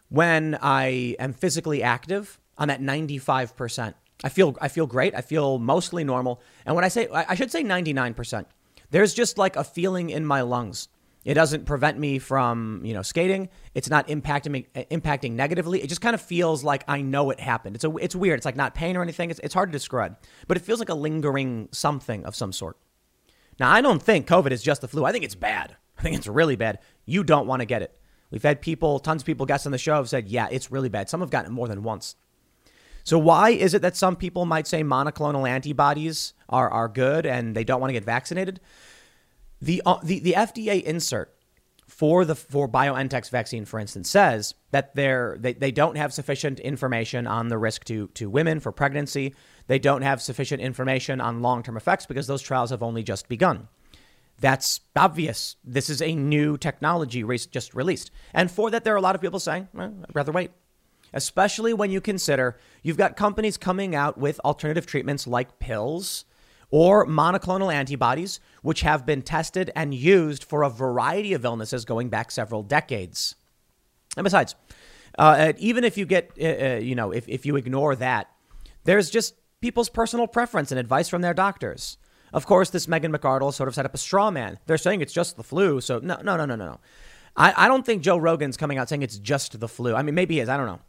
when i am physically active i'm at 95% i feel i feel great. I feel mostly normal. And when i say i should say 99% there's just like a feeling in my lungs it doesn't prevent me from you know skating it's not impacting me impacting negatively it just kind of feels like i know it happened it's a it's weird it's like not pain or anything it's, it's hard to describe but it feels like a lingering something of some sort now, I don't think COVID is just the flu. I think it's bad. I think it's really bad. You don't want to get it. We've had people, tons of people, guests on the show have said, yeah, it's really bad. Some have gotten it more than once. So, why is it that some people might say monoclonal antibodies are, are good and they don't want to get vaccinated? The, uh, the, the FDA insert for the for BioNTech's vaccine, for instance, says that they're, they, they don't have sufficient information on the risk to, to women for pregnancy. They don't have sufficient information on long term effects because those trials have only just begun. That's obvious. This is a new technology just released. And for that, there are a lot of people saying, well, I'd rather wait. Especially when you consider you've got companies coming out with alternative treatments like pills or monoclonal antibodies, which have been tested and used for a variety of illnesses going back several decades. And besides, uh, even if you get, uh, uh, you know, if, if you ignore that, there's just people's personal preference and advice from their doctors. Of course, this Megan McArdle sort of set up a straw man. They're saying it's just the flu. So, no, no, no, no, no. I, I don't think Joe Rogan's coming out saying it's just the flu. I mean, maybe he is. I don't know.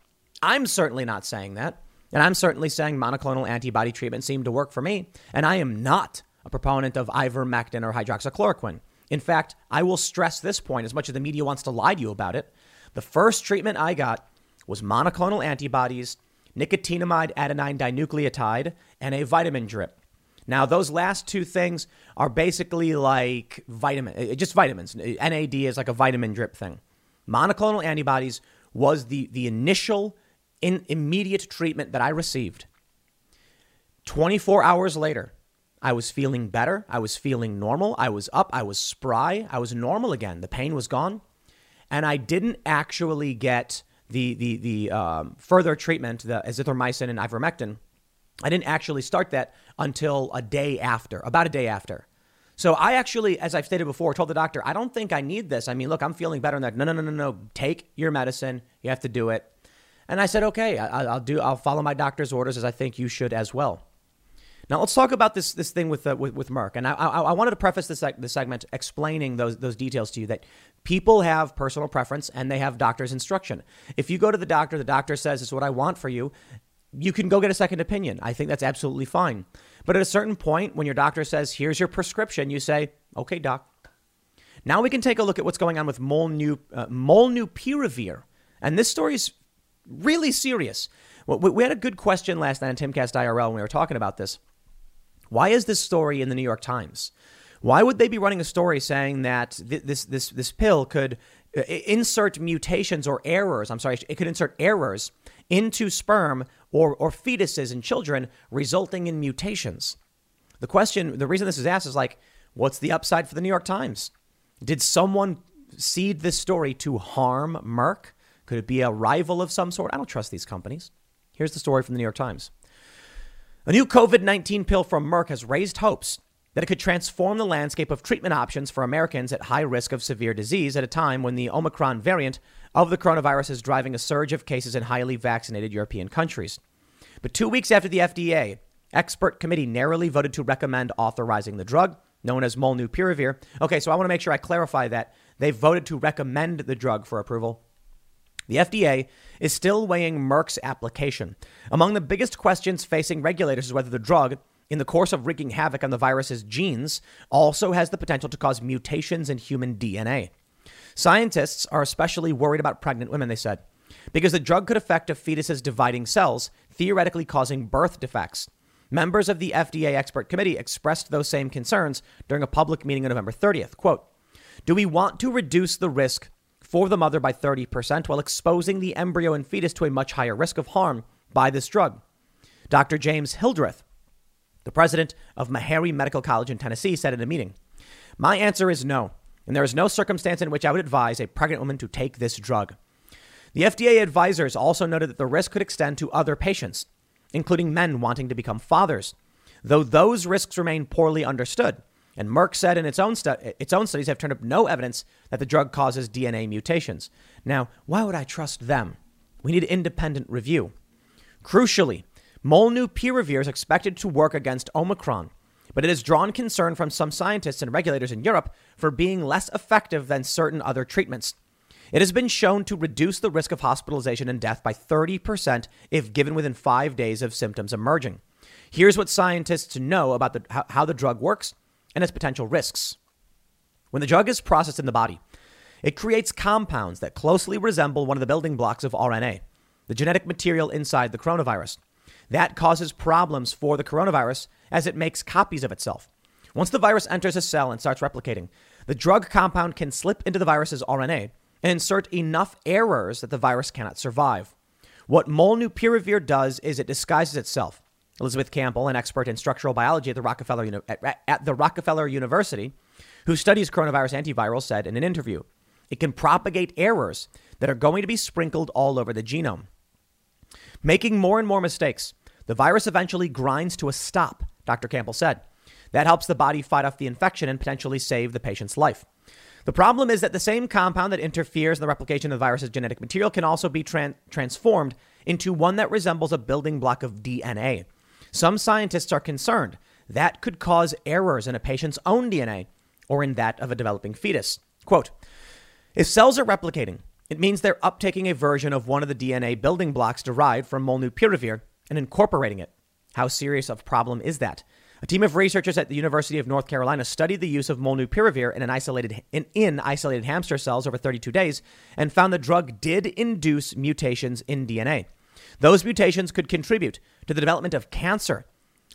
I'm certainly not saying that. And I'm certainly saying monoclonal antibody treatment seemed to work for me. And I am not a proponent of ivermectin or hydroxychloroquine. In fact, I will stress this point as much as the media wants to lie to you about it. The first treatment I got was monoclonal antibodies, nicotinamide adenine dinucleotide, and a vitamin drip. Now, those last two things are basically like vitamin, eh, just vitamins. NAD is like a vitamin drip thing. Monoclonal antibodies was the, the initial in immediate treatment that I received. 24 hours later, I was feeling better. I was feeling normal. I was up. I was spry. I was normal again. The pain was gone. And I didn't actually get the, the, the um, further treatment, the azithromycin and ivermectin. I didn't actually start that until a day after, about a day after. So I actually, as I've stated before, told the doctor, I don't think I need this. I mean, look, I'm feeling better. And that, no, no, no, no, no. Take your medicine. You have to do it. And I said, okay, I, will do. I'll follow my doctor's orders as I think you should as well. Now let's talk about this this thing with uh, with, with Merck. And I, I, I, wanted to preface this this segment explaining those those details to you that people have personal preference and they have doctor's instruction. If you go to the doctor, the doctor says it's what I want for you. You can go get a second opinion. I think that's absolutely fine. But at a certain point, when your doctor says, "Here's your prescription," you say, "Okay, doc." Now we can take a look at what's going on with Molnu, uh, Molnupiravir. And this story is really serious. We had a good question last night on Timcast IRL when we were talking about this. Why is this story in the New York Times? Why would they be running a story saying that this this this pill could uh, insert mutations or errors? I'm sorry, it could insert errors into sperm or or fetuses in children, resulting in mutations. The question, the reason this is asked is like, what's the upside for the New York Times? Did someone seed this story to harm Merck? Could it be a rival of some sort? I don't trust these companies. Here's the story from the New York Times. A new COVID 19 pill from Merck has raised hopes that it could transform the landscape of treatment options for Americans at high risk of severe disease at a time when the Omicron variant of the coronavirus is driving a surge of cases in highly vaccinated European countries. But two weeks after the FDA expert committee narrowly voted to recommend authorizing the drug, known as Molnupiravir. Okay, so I want to make sure I clarify that they voted to recommend the drug for approval the FDA is still weighing Merck's application. Among the biggest questions facing regulators is whether the drug, in the course of wreaking havoc on the virus's genes, also has the potential to cause mutations in human DNA. Scientists are especially worried about pregnant women, they said, because the drug could affect a fetus's dividing cells, theoretically causing birth defects. Members of the FDA expert committee expressed those same concerns during a public meeting on November 30th. Quote, do we want to reduce the risk for the mother by 30% while exposing the embryo and fetus to a much higher risk of harm by this drug. Dr. James Hildreth, the president of Meharry Medical College in Tennessee, said in a meeting My answer is no, and there is no circumstance in which I would advise a pregnant woman to take this drug. The FDA advisors also noted that the risk could extend to other patients, including men wanting to become fathers, though those risks remain poorly understood. And Merck said in its own, stu- its own studies have turned up no evidence that the drug causes DNA mutations. Now, why would I trust them? We need independent review. Crucially, Molnupiravir is expected to work against Omicron, but it has drawn concern from some scientists and regulators in Europe for being less effective than certain other treatments. It has been shown to reduce the risk of hospitalization and death by 30% if given within five days of symptoms emerging. Here's what scientists know about the, how, how the drug works and its potential risks. When the drug is processed in the body, it creates compounds that closely resemble one of the building blocks of RNA, the genetic material inside the coronavirus. That causes problems for the coronavirus as it makes copies of itself. Once the virus enters a cell and starts replicating, the drug compound can slip into the virus's RNA and insert enough errors that the virus cannot survive. What molnupiravir does is it disguises itself. Elizabeth Campbell, an expert in structural biology at the Rockefeller, at, at the Rockefeller University, who studies coronavirus antivirals, said in an interview it can propagate errors that are going to be sprinkled all over the genome. Making more and more mistakes, the virus eventually grinds to a stop, Dr. Campbell said. That helps the body fight off the infection and potentially save the patient's life. The problem is that the same compound that interferes in the replication of the virus's genetic material can also be tran- transformed into one that resembles a building block of DNA. Some scientists are concerned that could cause errors in a patient's own DNA or in that of a developing fetus. Quote If cells are replicating, it means they're uptaking a version of one of the DNA building blocks derived from molnupiravir and incorporating it. How serious of a problem is that? A team of researchers at the University of North Carolina studied the use of molnupiravir in, an isolated, in, in isolated hamster cells over 32 days and found the drug did induce mutations in DNA. Those mutations could contribute to the development of cancer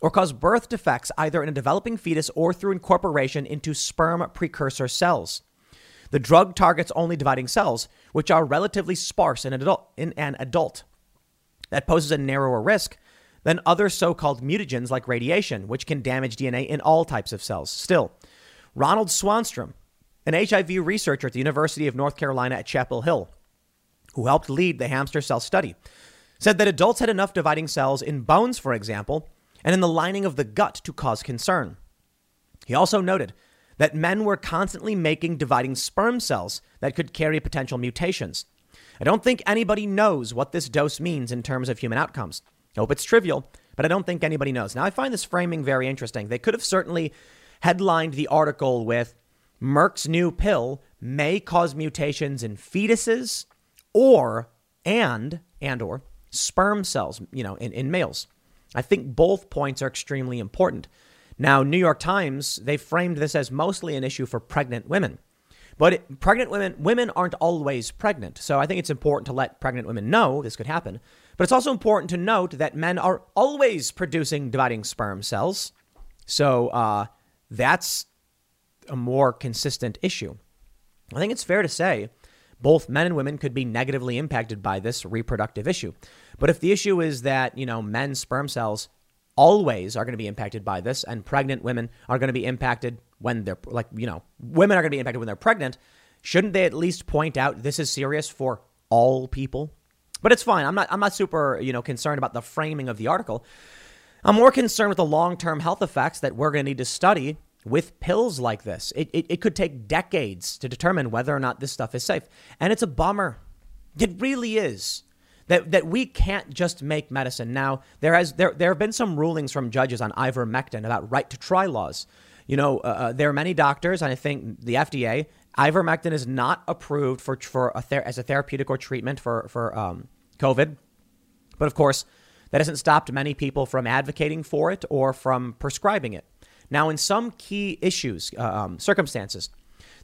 or cause birth defects either in a developing fetus or through incorporation into sperm precursor cells. The drug targets only dividing cells, which are relatively sparse in an adult. In an adult. That poses a narrower risk than other so called mutagens like radiation, which can damage DNA in all types of cells. Still, Ronald Swanstrom, an HIV researcher at the University of North Carolina at Chapel Hill, who helped lead the hamster cell study, said that adults had enough dividing cells in bones, for example, and in the lining of the gut to cause concern. He also noted that men were constantly making dividing sperm cells that could carry potential mutations. I don't think anybody knows what this dose means in terms of human outcomes. I hope it's trivial, but I don't think anybody knows. Now, I find this framing very interesting. They could have certainly headlined the article with Merck's new pill may cause mutations in fetuses or and and or sperm cells, you know, in, in males. I think both points are extremely important. Now, New York Times, they framed this as mostly an issue for pregnant women. But it, pregnant women women aren't always pregnant. So I think it's important to let pregnant women know this could happen. But it's also important to note that men are always producing dividing sperm cells. So uh, that's a more consistent issue. I think it's fair to say both men and women could be negatively impacted by this reproductive issue. But if the issue is that, you know, men's sperm cells always are going to be impacted by this and pregnant women are going to be impacted when they're like, you know, women are going to be impacted when they're pregnant, shouldn't they at least point out this is serious for all people? But it's fine. I'm not I'm not super, you know, concerned about the framing of the article. I'm more concerned with the long-term health effects that we're going to need to study with pills like this. It, it, it could take decades to determine whether or not this stuff is safe. And it's a bummer. It really is. That, that we can't just make medicine. Now, there, has, there, there have been some rulings from judges on ivermectin about right to try laws. You know, uh, uh there are many doctors, and I think the FDA Ivermectin is not approved for, for a ther- as a therapeutic or treatment for, for um, COVID. But of course, that hasn't stopped many people from advocating for it or from prescribing it. Now, in some key issues, uh, um, circumstances,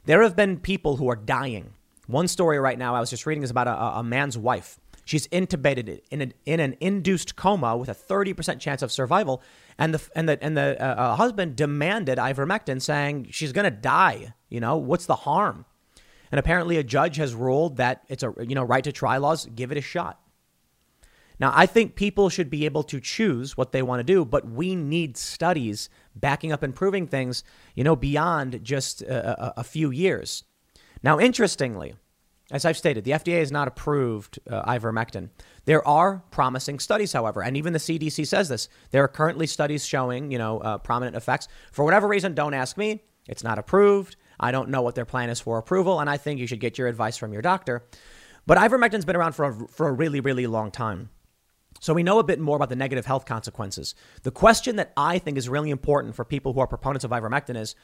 there have been people who are dying. One story right now I was just reading is about a, a man's wife. She's intubated in, a, in an induced coma with a 30% chance of survival. And the, and the, and the uh, uh, husband demanded ivermectin, saying she's going to die. You know, what's the harm? And apparently, a judge has ruled that it's a you know right to try laws. Give it a shot. Now, I think people should be able to choose what they want to do, but we need studies backing up and proving things, you know, beyond just a, a, few years. Now, interestingly, as I've stated, the FDA has not approved uh, ivermectin. There are promising studies, however, and even the CDC says this. There are currently studies showing, you know, uh, prominent effects. For whatever reason, don't ask me. It's not approved. I don't know what their plan is for approval, and I think you should get your advice from your doctor. But ivermectin's been around for a, for a really, really long time. So we know a bit more about the negative health consequences. The question that I think is really important for people who are proponents of ivermectin is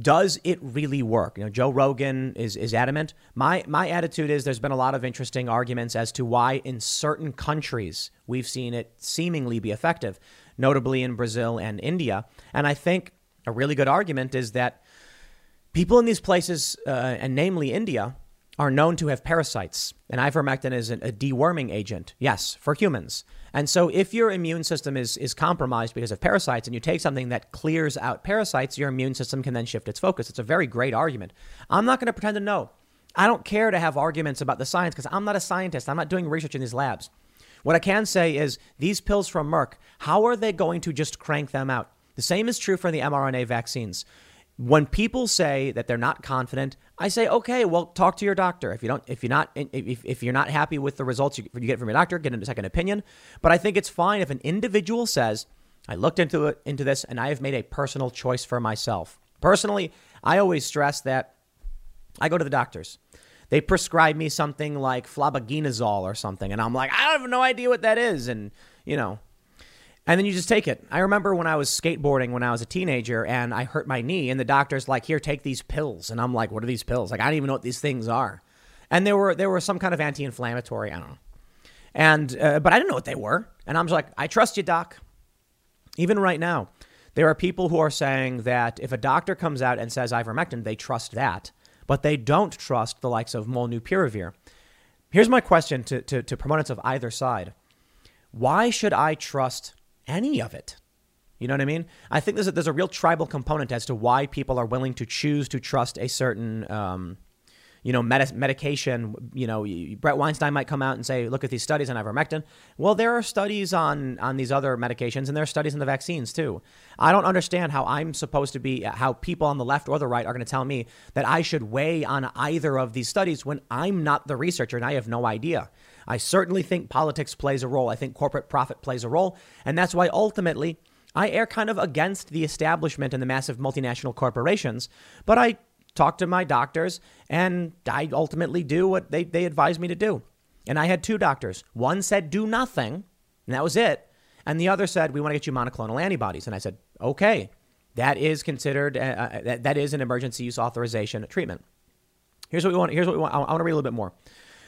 does it really work? You know, Joe Rogan is, is adamant. My, my attitude is there's been a lot of interesting arguments as to why in certain countries we've seen it seemingly be effective, notably in Brazil and India. And I think a really good argument is that people in these places, uh, and namely India, are known to have parasites. And ivermectin is a deworming agent, yes, for humans. And so if your immune system is, is compromised because of parasites and you take something that clears out parasites, your immune system can then shift its focus. It's a very great argument. I'm not going to pretend to know. I don't care to have arguments about the science because I'm not a scientist. I'm not doing research in these labs. What I can say is these pills from Merck, how are they going to just crank them out? The same is true for the mRNA vaccines when people say that they're not confident, I say, okay, well, talk to your doctor. If you don't, if you're not, if, if you're not happy with the results you, you get from your doctor, get a second opinion. But I think it's fine if an individual says, I looked into it, into this, and I have made a personal choice for myself. Personally, I always stress that I go to the doctors. They prescribe me something like flubaginazole or something, and I'm like, I have no idea what that is, and you know, and then you just take it. I remember when I was skateboarding when I was a teenager and I hurt my knee, and the doctor's like, "Here, take these pills," and I'm like, "What are these pills?" Like I don't even know what these things are. And there were there were some kind of anti-inflammatory. I don't know. And uh, but I didn't know what they were, and I'm just like, "I trust you, doc." Even right now, there are people who are saying that if a doctor comes out and says ivermectin, they trust that, but they don't trust the likes of molnupiravir. Here's my question to, to, to proponents of either side. Why should I trust any of it. You know what I mean? I think there's a, there's a real tribal component as to why people are willing to choose to trust a certain, um, you know, med- medication. You know, Bret Weinstein might come out and say, "Look at these studies on ivermectin." Well, there are studies on on these other medications, and there are studies on the vaccines too. I don't understand how I'm supposed to be, how people on the left or the right are going to tell me that I should weigh on either of these studies when I'm not the researcher and I have no idea. I certainly think politics plays a role. I think corporate profit plays a role. And that's why ultimately I err kind of against the establishment and the massive multinational corporations. But I talk to my doctors and I ultimately do what they, they advise me to do. And I had two doctors. One said, do nothing, and that was it. And the other said, we want to get you monoclonal antibodies. And I said, okay, that is considered, uh, uh, that, that is an emergency use authorization treatment. Here's what we want. Here's what we want. I want to read a little bit more.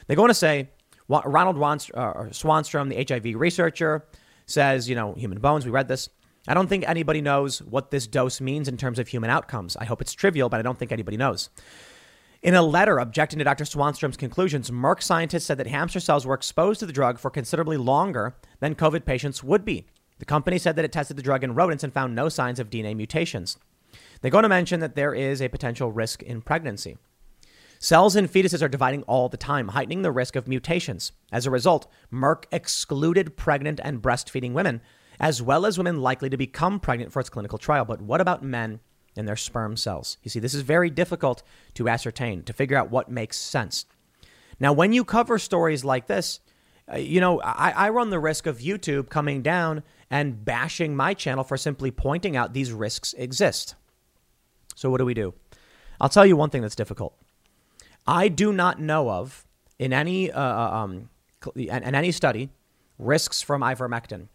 They go on to say, Ronald uh, Swanstrom, the HIV researcher, says, you know, human bones, we read this. I don't think anybody knows what this dose means in terms of human outcomes. I hope it's trivial, but I don't think anybody knows. In a letter objecting to Dr. Swanstrom's conclusions, Merck scientists said that hamster cells were exposed to the drug for considerably longer than COVID patients would be. The company said that it tested the drug in rodents and found no signs of DNA mutations. They go on to mention that there is a potential risk in pregnancy. Cells in fetuses are dividing all the time, heightening the risk of mutations. As a result, Merck excluded pregnant and breastfeeding women, as well as women likely to become pregnant for its clinical trial. But what about men and their sperm cells? You see, this is very difficult to ascertain, to figure out what makes sense. Now, when you cover stories like this, uh, you know, I, I run the risk of YouTube coming down and bashing my channel for simply pointing out these risks exist. So, what do we do? I'll tell you one thing that's difficult. I do not know of in any uh, uh um, in any study risks from ivermectin.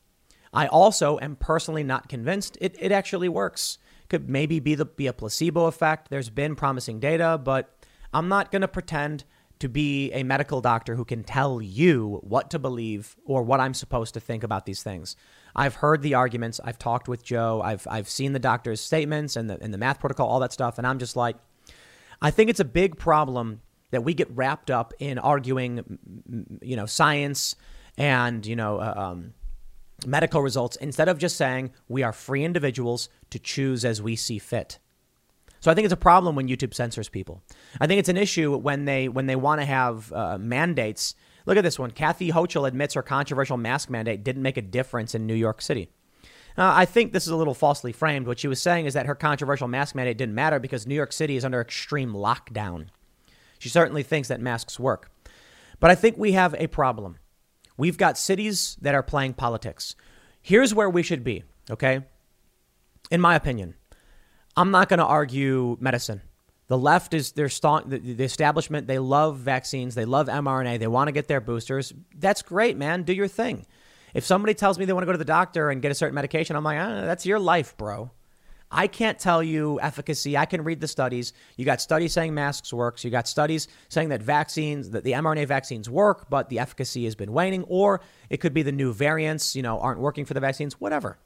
I also am personally not convinced it, it actually works. Could maybe be the be a placebo effect. There's been promising data, but I'm not going to pretend to be a medical doctor who can tell you what to believe or what I'm supposed to think about these things. I've heard the arguments. I've talked with Joe. I've I've seen the doctor's statements and the and the math protocol, all that stuff, and I'm just like, I think it's a big problem that we get wrapped up in arguing, you know, science and you know, uh, um, medical results instead of just saying we are free individuals to choose as we see fit. So I think it's a problem when YouTube censors people. I think it's an issue when they when they want to have uh, mandates. Look at this one. Kathy Hochul admits her controversial mask mandate didn't make a difference in New York City. Uh, I think this is a little falsely framed. What she was saying is that her controversial mask mandate didn't matter because New York City is under extreme lockdown. She certainly thinks that masks work. But I think we have a problem. We've got cities that are playing politics. Here's where we should be, okay? In my opinion, I'm not going to argue medicine. The left is their st- the, establishment. They love vaccines. They love mRNA. They want to get their boosters. That's great, man. Do your thing. If somebody tells me they want to go to the doctor and get a certain medication, I'm like, ah, that's your life, bro. I can't tell you efficacy. I can read the studies. You got studies saying masks works. You got studies saying that vaccines, that the mRNA vaccines work, but the efficacy has been waning. Or it could be the new variants, you know, aren't working for the vaccines. Whatever.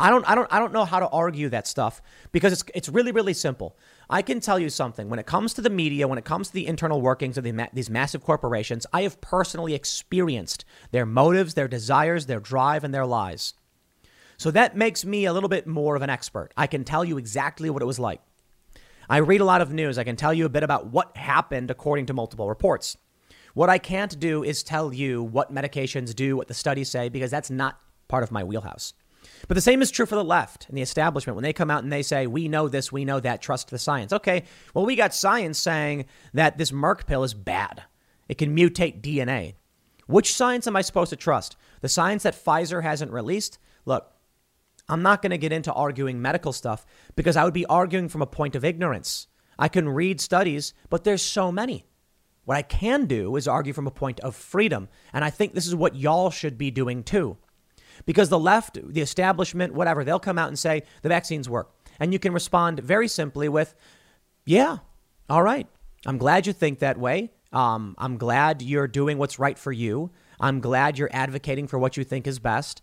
I don't, I don't, I don't know how to argue that stuff because it's, it's really, really simple. I can tell you something. When it comes to the media, when it comes to the internal workings of the, these massive corporations, I have personally experienced their motives, their desires, their drive, and their lies. So that makes me a little bit more of an expert. I can tell you exactly what it was like. I read a lot of news. I can tell you a bit about what happened according to multiple reports. What I can't do is tell you what medications do, what the studies say, because that's not part of my wheelhouse. But the same is true for the left and the establishment. When they come out and they say, we know this, we know that, trust the science. Okay, well, we got science saying that this Merck pill is bad. It can mutate DNA. Which science am I supposed to trust? The science that Pfizer hasn't released? Look, I'm not going to get into arguing medical stuff because I would be arguing from a point of ignorance. I can read studies, but there's so many. What I can do is argue from a point of freedom. And I think this is what y'all should be doing too. Because the left, the establishment, whatever, they'll come out and say the vaccines work. And you can respond very simply with, yeah, all right. I'm glad you think that way. Um, I'm glad you're doing what's right for you. I'm glad you're advocating for what you think is best.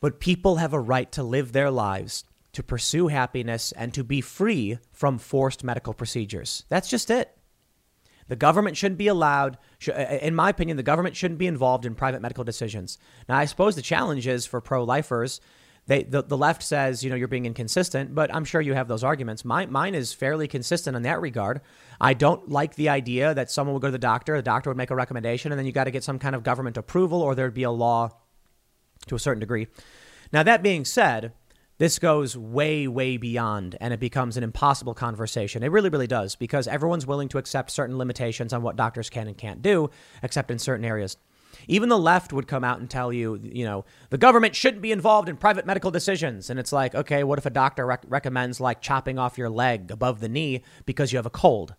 But people have a right to live their lives, to pursue happiness, and to be free from forced medical procedures. That's just it. The government shouldn't be allowed, uh, uh, in my opinion, the government shouldn't be involved in private medical decisions. Now, I suppose the challenge is for pro lifers. They, the, the left says, you know, you're being inconsistent, but I'm sure you have those arguments. My, mine is fairly consistent in that regard. I don't like the idea that someone would go to the doctor, the doctor would make a recommendation, and then you got to get some kind of government approval or there'd be a law to a certain degree. Now, that being said, this goes way, way beyond and it becomes an impossible conversation. It really, really does because everyone's willing to accept certain limitations on what doctors can and can't do, except in certain areas. Even the left would come out and tell you, you know, the government shouldn't be involved in private medical decisions. And it's like, okay, what if a doctor rec- recommends like chopping off your leg above the knee because you have a cold?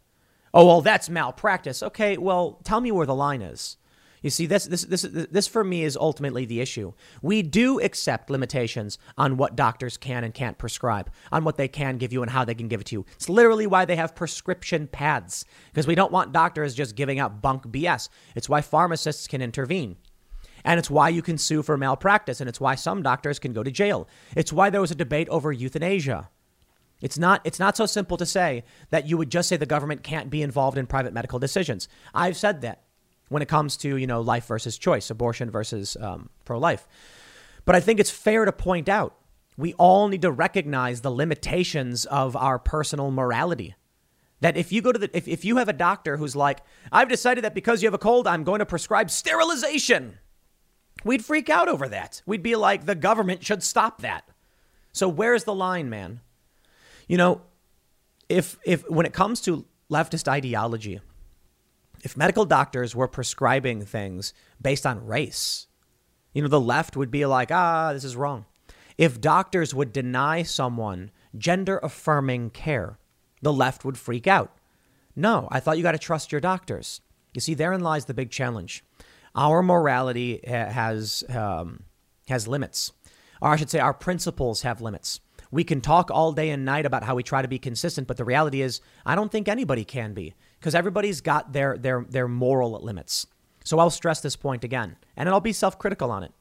Oh, well, that's malpractice. Okay, well, tell me where the line is. You see, this, this, this, this for me is ultimately the issue. We do accept limitations on what doctors can and can't prescribe, on what they can give you and how they can give it to you. It's literally why they have prescription pads, because we don't want doctors just giving out bunk BS. It's why pharmacists can intervene. And it's why you can sue for malpractice, and it's why some doctors can go to jail. It's why there was a debate over euthanasia. It's not, it's not so simple to say that you would just say the government can't be involved in private medical decisions. I've said that when it comes to you know life versus choice, abortion versus um, pro-life. But I think it's fair to point out we all need to recognize the limitations of our personal morality. That if you go to the if, if you have a doctor who's like, I've decided that because you have a cold, I'm going to prescribe sterilization. We'd freak out over that. We'd be like, the government should stop that. So where's the line, man? You know, if if when it comes to leftist ideology, if medical doctors were prescribing things based on race, you know, the left would be like, ah, this is wrong. If doctors would deny someone gender affirming care, the left would freak out. No, I thought you got to trust your doctors. You see, therein lies the big challenge. Our morality has, um, has limits, or I should say, our principles have limits. We can talk all day and night about how we try to be consistent, but the reality is, I don't think anybody can be because everybody's got their, their, their moral limits. So I'll stress this point again, and I'll be self critical on it.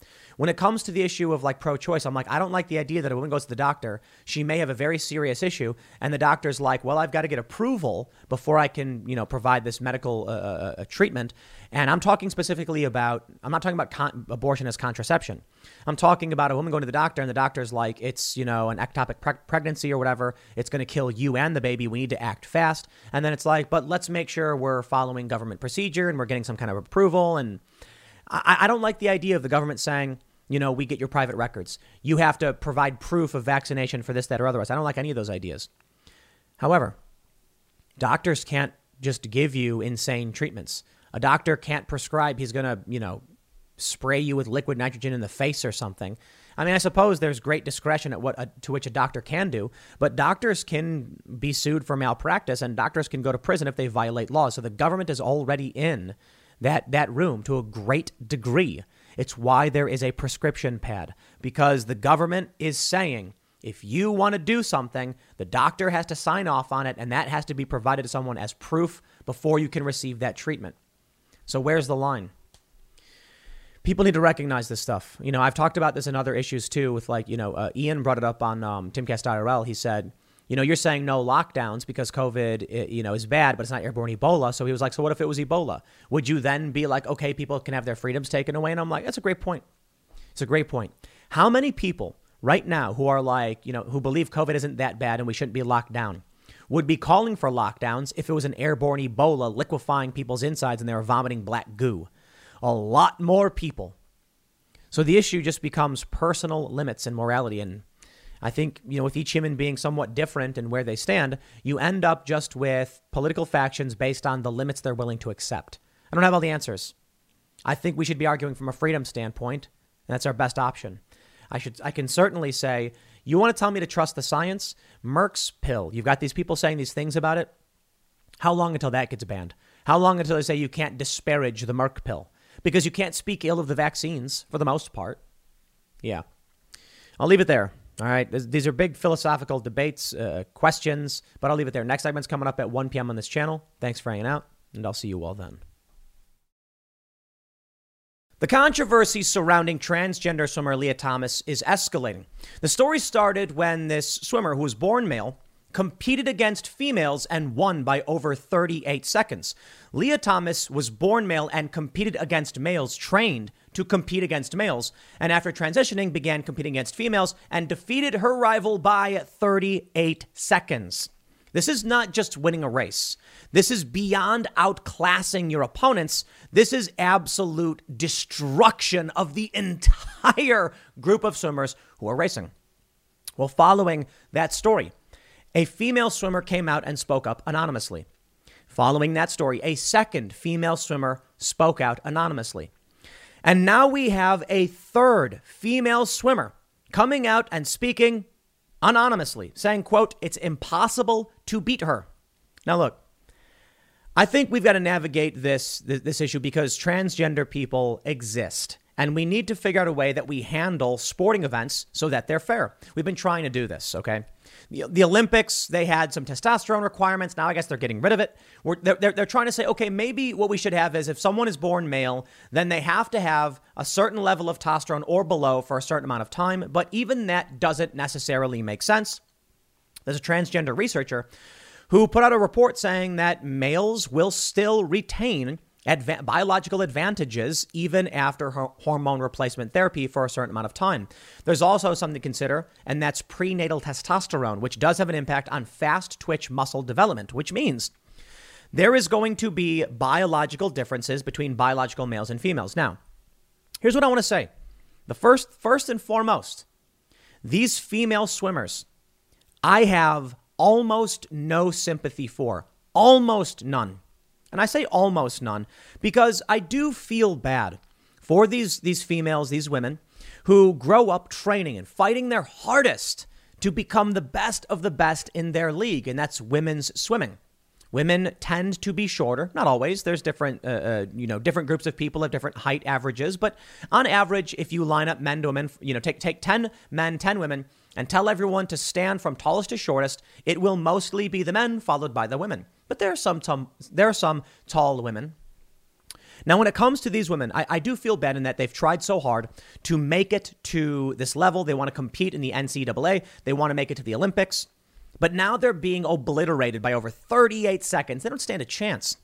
When it comes to the issue of like pro choice, I'm like, I don't like the idea that a woman goes to the doctor. She may have a very serious issue, and the doctor's like, well, I've got to get approval before I can, you know, provide this medical uh, uh, uh treatment. And I'm talking specifically about, I'm not talking about con- abortion as contraception. I'm talking about a woman going to the doctor and the doctor's like, it's, you know, an ectopic pre- pregnancy or whatever. It's going to kill you and the baby. We need to act fast. And then it's like, but let's make sure we're following government procedure and we're getting some kind of approval. And I, I don't like the idea of the government saying, you know, we get your private records. You have to provide proof of vaccination for this, that, or otherwise. I don't like any of those ideas. However, doctors can't just give you insane treatments. A doctor can't prescribe he's going to, you know, spray you with liquid nitrogen in the face or something. I mean, I suppose there's great discretion at what a, to which a doctor can do, but doctors can be sued for malpractice and doctors can go to prison if they violate laws. So the government is already in that that room to a great degree. It's why there is a prescription pad because the government is saying if you want to do something, the doctor has to sign off on it and that has to be provided to someone as proof before you can receive that treatment. So where's the line? People need to recognize this stuff. You know, I've talked about this in other issues too. With like, you know, uh, Ian brought it up on um, Timcast IRL. He said, you know, you're saying no lockdowns because COVID, you know, is bad, but it's not airborne Ebola. So he was like, so what if it was Ebola? Would you then be like, okay, people can have their freedoms taken away? And I'm like, that's a great point. It's a great point. How many people right now who are like, you know, who believe COVID isn't that bad and we shouldn't be locked down? would be calling for lockdowns if it was an airborne Ebola liquefying people's insides and they were vomiting black goo. A lot more people. So the issue just becomes personal limits and morality. And I think, you know, with each human being somewhat different and where they stand, you end up just with political factions based on the limits they're willing to accept. I don't have all the answers. I think we should be arguing from a freedom standpoint, and that's our best option. I should I can certainly say, you want to tell me to trust the science? Merck's pill. You've got these people saying these things about it. How long until that gets banned? How long until they say you can't disparage the Merck pill? Because you can't speak ill of the vaccines for the most part. Yeah. I'll leave it there. All right. These are big philosophical debates, uh, questions, but I'll leave it there. Next segment's coming up at 1 p.m. on this channel. Thanks for hanging out, and I'll see you all then. The controversy surrounding transgender swimmer Lia Thomas is escalating. The story started when this swimmer, who was born male, competed against females and won by over 38 seconds. Lia Thomas was born male and competed against males trained to compete against males, and after transitioning began competing against females and defeated her rival by 38 seconds. This is not just winning a race. This is beyond outclassing your opponents. This is absolute destruction of the entire group of swimmers who are racing. Well, following that story, a female swimmer came out and spoke up anonymously. Following that story, a second female swimmer spoke out anonymously. And now we have a third female swimmer coming out and speaking anonymously, saying, quote, it's impossible to beat her. Now look, I think we've got to navigate this, this, issue because transgender people exist. And we need to figure out a way that we handle sporting events so that they're fair. We've been trying to do this, okay? The, the Olympics, they had some testosterone requirements. Now I guess they're getting rid of it. They're, they're, they're trying to say, okay, maybe what we should have is if someone is born male, then they have to have a certain level of testosterone or below for a certain amount of time. But even that doesn't necessarily make sense. There's a transgender researcher who put out a report saying that males will still retain adva- biological advantages even after hormone replacement therapy for a certain amount of time. There's also something to consider, and that's prenatal testosterone, which does have an impact on fast twitch muscle development, which means there is going to be biological differences between biological males and females. Now, here's what I want to say. The first first and foremost, these female swimmers, I have almost no sympathy for. Almost none. And I say almost none because I do feel bad for these, these females, these women who grow up training and fighting their hardest to become the best of the best in their league, and that's women's swimming. Women tend to be shorter, not always. There's different, uh, uh, you know, different groups of people have different height averages, but on average, if you line up men to women, you know, take take ten men, ten women, and tell everyone to stand from tallest to shortest, it will mostly be the men followed by the women. But there are some, tom, there are some tall women. Now, when it comes to these women, I, I do feel bad in that they've tried so hard to make it to this level. They want to compete in the NCAA, they want to make it to the Olympics. But now they're being obliterated by over 38 seconds. They don't stand a chance.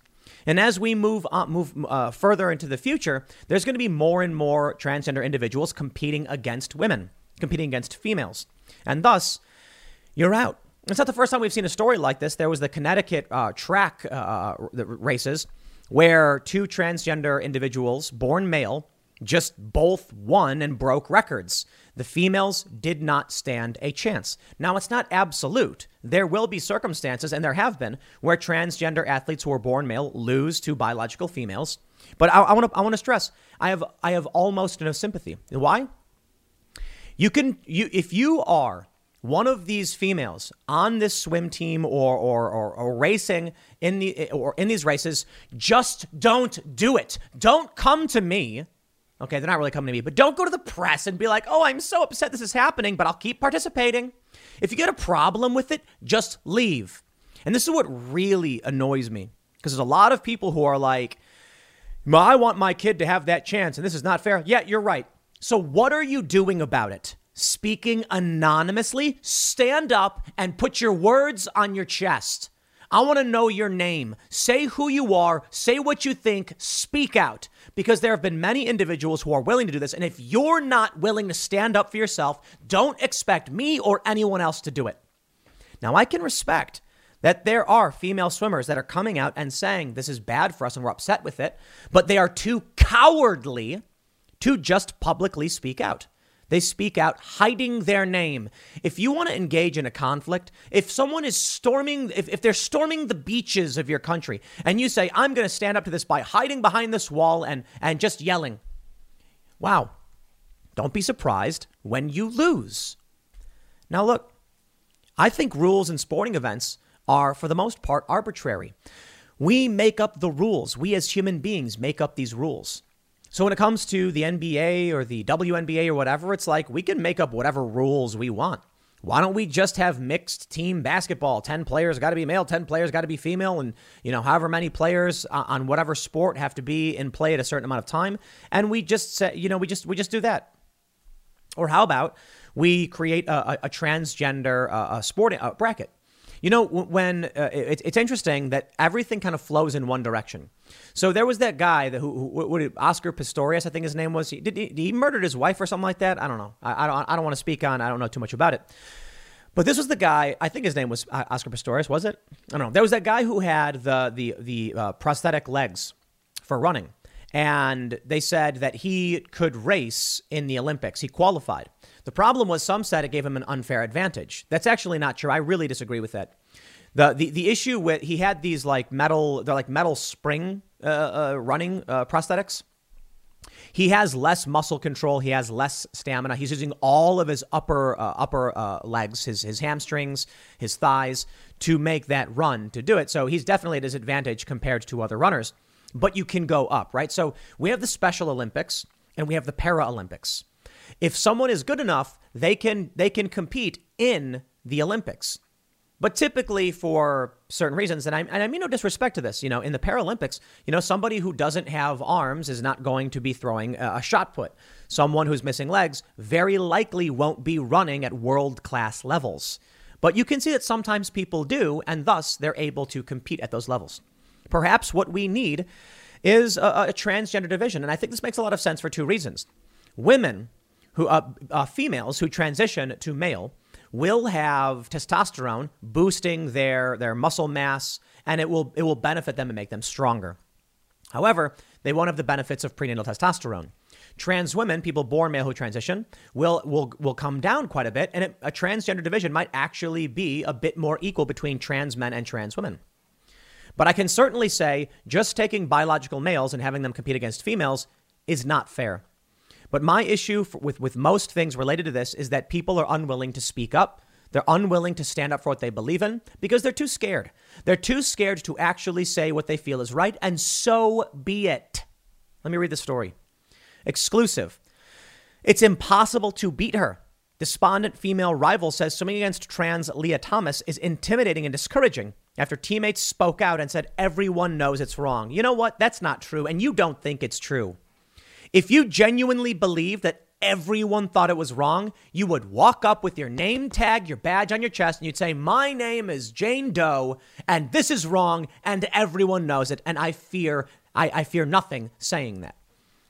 And as we move on, move uh, further into the future, there's going to be more and more transgender individuals competing against women, competing against females. And thus, you're out. It's not the first time we've seen a story like this. There was the Connecticut uh, track uh, races where two transgender individuals, born male, just both won and broke records. The females did not stand a chance. Now, it's not absolute. There will be circumstances, and there have been, where transgender athletes who are born male lose to biological females. But I, want to I want to stress, I have I have almost no sympathy. Why? You can you if you are one of these females on this swim team or, or, or, or, racing in the or in these races, just don't do it. Don't come to me. Okay, they're not really coming to me, but don't go to the press and be like, "Oh, I'm so upset this is happening, but I'll keep participating." If you get a problem with it, just leave. And this is what really annoys me because there's a lot of people who are like, "I want my kid to have that chance, and this is not fair." Yeah, you're right. So, what are you doing about it? Speaking anonymously? Stand up and put your words on your chest. I want to know your name. Say who you are. Say what you think. Speak out. Because there have been many individuals who are willing to do this. And if you're not willing to stand up for yourself, don't expect me or anyone else to do it. Now, I can respect that there are female swimmers that are coming out and saying this is bad for us and we're upset with it, but they are too cowardly to just publicly speak out. They speak out hiding their name. If you want to engage in a conflict, if someone is storming, if, if they're storming the beaches of your country and you say, I'm going to stand up to this by hiding behind this wall and, and just yelling, wow, don't be surprised when you lose. Now, look, I think rules in sporting events are, for the most part, arbitrary. We make up the rules. We as human beings make up these rules. So when it comes to the NBA or the WNBA or whatever, it's like we can make up whatever rules we want. Why don't we just have mixed team basketball? 10 players got to be male, 10 players got to be female, and, you know, however many players on whatever sport have to be in play at a certain amount of time. And we just say, you know, we just, we just do that. Or how about we create a, a, a transgender uh, a sporting uh, bracket? You know, when uh, it, it's interesting that everything kind of flows in one direction. So there was that guy that who, who what, Oscar Pistorius, I think his name was. He, did he, he murdered his wife or something like that? I don't know. I, I don't. I don't want to speak on. I don't know too much about it. But this was the guy. I think his name was uh, Oscar Pistorius. Was it? I don't know. There was that guy who had the the the uh, prosthetic legs for running, and they said that he could race in the Olympics. He qualified. The problem was some said it gave him an unfair advantage. That's actually not true. I really disagree with that. The, the, the issue with he had these like metal they're like metal spring uh, uh, running uh, prosthetics. He has less muscle control. He has less stamina. He's using all of his upper uh, upper uh, legs, his his hamstrings, his thighs to make that run to do it. So he's definitely at a disadvantage compared to other runners. But you can go up, right? So we have the Special Olympics and we have the Paralympics. If someone is good enough, they can they can compete in the Olympics. But typically, for certain reasons, and I, and I mean no disrespect to this, you know, in the Paralympics, you know, somebody who doesn't have arms is not going to be throwing a, shot put. Someone who's missing legs very likely won't be running at world class levels. But you can see that sometimes people do, and thus they're able to compete at those levels. Perhaps what we need is a, a transgender division, and I think this makes a lot of sense for two reasons. Women who uh, uh, females who transition to male will have testosterone boosting their their muscle mass and it will it will benefit them and make them stronger. However, they won't have the benefits of prenatal testosterone. Trans women, people born male who transition, will will will come down quite a bit, and it, a transgender division might actually be a bit more equal between trans men and trans women. But I can certainly say just taking biological males and having them compete against females is not fair. But my issue for, with, with most things related to this is that people are unwilling to speak up. They're unwilling to stand up for what they believe in because they're too scared. They're too scared to actually say what they feel is right, and so be it. Let me read the story. Exclusive. It's impossible to beat her. Despondent female rival says swimming against trans Lia Thomas is intimidating and discouraging after teammates spoke out and said everyone knows it's wrong. You know what? That's not true, and you don't think it's true. If you genuinely believe that everyone thought it was wrong, you would walk up with your name tag, your badge on your chest, and you'd say, My name is Jane Doe, and this is wrong, and everyone knows it, and I fear, I, I fear nothing saying that.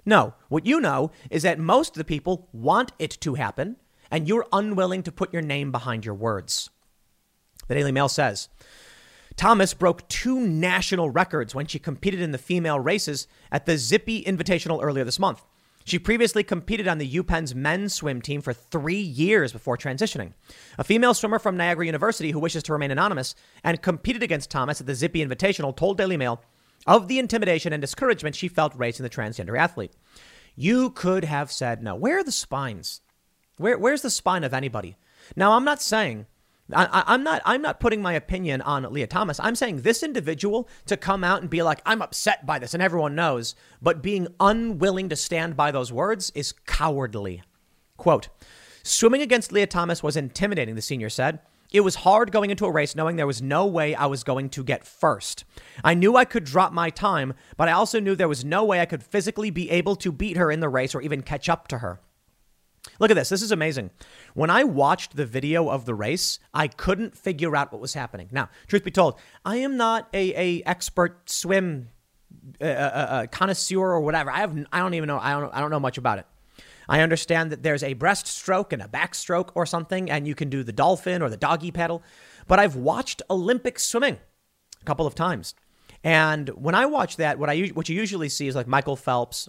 No, what you know is that most of the people want it to happen, and you're unwilling to put your name behind your words. The Daily Mail says, Thomas broke two national records when she competed in the female races at the Zippy Invitational earlier this month. She previously competed on the UPenn's men's swim team for three years before transitioning. A female swimmer from Niagara University who wishes to remain anonymous and competed against Thomas at the Zippy Invitational told Daily Mail of the intimidation and discouragement she felt racing the transgender athlete. You could have said no. Where are the spines? Where, where's the spine of anybody? Now, I'm not saying I, am not. I'm not putting my opinion on Lia Thomas. I'm saying this individual to come out and be like, "I'm upset by this," and everyone knows, but being unwilling to stand by those words is cowardly. Quote: Swimming against Lia Thomas was intimidating. The senior said. It was hard going into a race knowing there was no way I was going to get first. I knew I could drop my time, but I also knew there was no way I could physically be able to beat her in the race or even catch up to her. Look at this. This is amazing. When I watched the video of the race, I couldn't figure out what was happening. Now, truth be told, I am not a, a expert swim uh, uh, uh, connoisseur or whatever. I have I don't even know I don't I don't know much about it. I understand that there's a breaststroke and a backstroke or something, and you can do the dolphin or the doggy paddle. But I've watched Olympic swimming a couple of times, and when I watch that, what I what you usually see is like Michael Phelps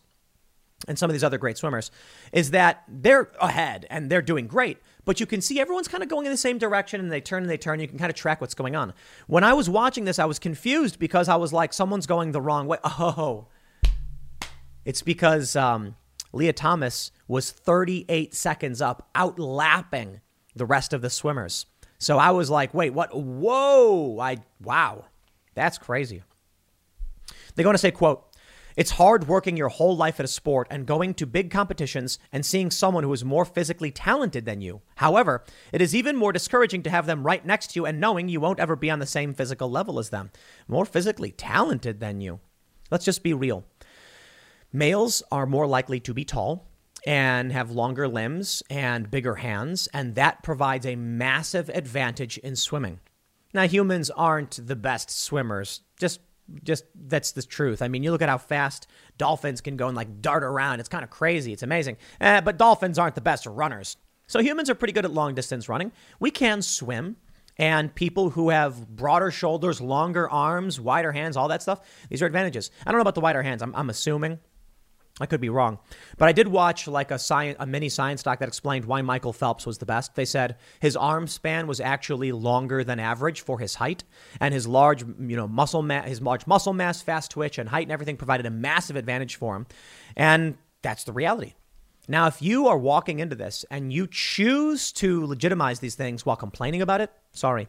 and some of these other great swimmers, is that they're ahead and they're doing great. But you can see everyone's kind of going in the same direction and they turn and they turn. You can kind of track what's going on. When I was watching this, I was confused because I was like, someone's going the wrong way. Oh, it's because um, Lia Thomas was 38 seconds up, outlapping the rest of the swimmers. So I was like, wait, what? Whoa! I wow, that's crazy. They're going to say, quote, it's hard working your whole life at a sport and going to big competitions and seeing someone who is more physically talented than you. However, it is even more discouraging to have them right next to you and knowing you won't ever be on the same physical level as them. More physically talented than you. Let's just be real. Males are more likely to be tall and have longer limbs and bigger hands, and that provides a massive advantage in swimming. Now, humans aren't the best swimmers. Just just that's the truth. I mean, you look at how fast dolphins can go and like dart around. It's kind of crazy. It's amazing. Eh, but dolphins aren't the best runners. So humans are pretty good at long distance running. We can swim. And people who have broader shoulders, longer arms, wider hands, all that stuff, these are advantages. I don't know about the wider hands. I'm, I'm assuming. I could be wrong, but I did watch like a science, a mini science doc that explained why Michael Phelps was the best. They said his arm span was actually longer than average for his height, and his large, you know, muscle mass, his large muscle mass, fast twitch, and height and everything provided a massive advantage for him, and that's the reality. Now, if you are walking into this and you choose to legitimize these things while complaining about it, sorry.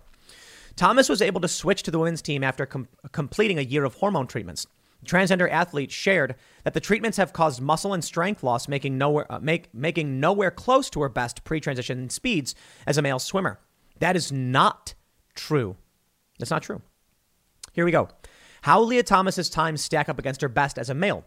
Thomas was able to switch to the women's team after com- completing a year of hormone treatments. Transgender athletes shared that the treatments have caused muscle and strength loss, making nowhere, uh, make, making nowhere close to her best pre transition speeds as a male swimmer. That is not true. That's not true. Here we go. How Lia Thomas's times stack up against her best as a male.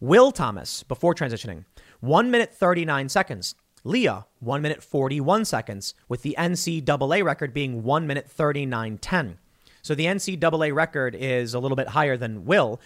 Will Thomas, before transitioning, 1 minute 39 seconds. Lia, 1 minute 41 seconds, with the NCAA record being 1 minute 39.10. So the NCAA record is a little bit higher than Will.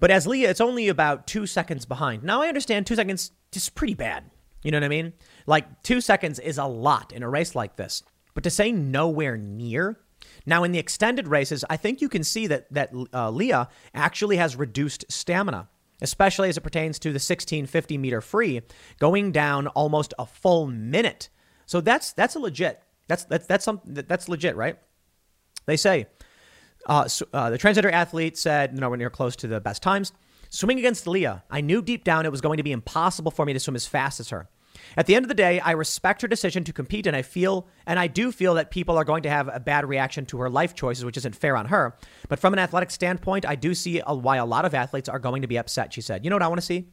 But as Lia, it's only about two seconds behind. Now, I understand two seconds is pretty bad. You know what I mean? Like, two seconds is a lot in a race like this. But to say nowhere near, now in the extended races, I think you can see that, that uh, Lia actually has reduced stamina, especially as it pertains to the 1650 meter free, going down almost a full minute. So that's that's a legit. That's that's that's something that's legit, right? They say uh, so, uh, the transgender athlete said, nowhere near close to the best times. Swimming against Lia, I knew deep down it was going to be impossible for me to swim as fast as her. At the end of the day, I respect her decision to compete, and I feel, and I do feel that people are going to have a bad reaction to her life choices, which isn't fair on her. But from an athletic standpoint, I do see a, why a lot of athletes are going to be upset. She said, "You know what I want to see?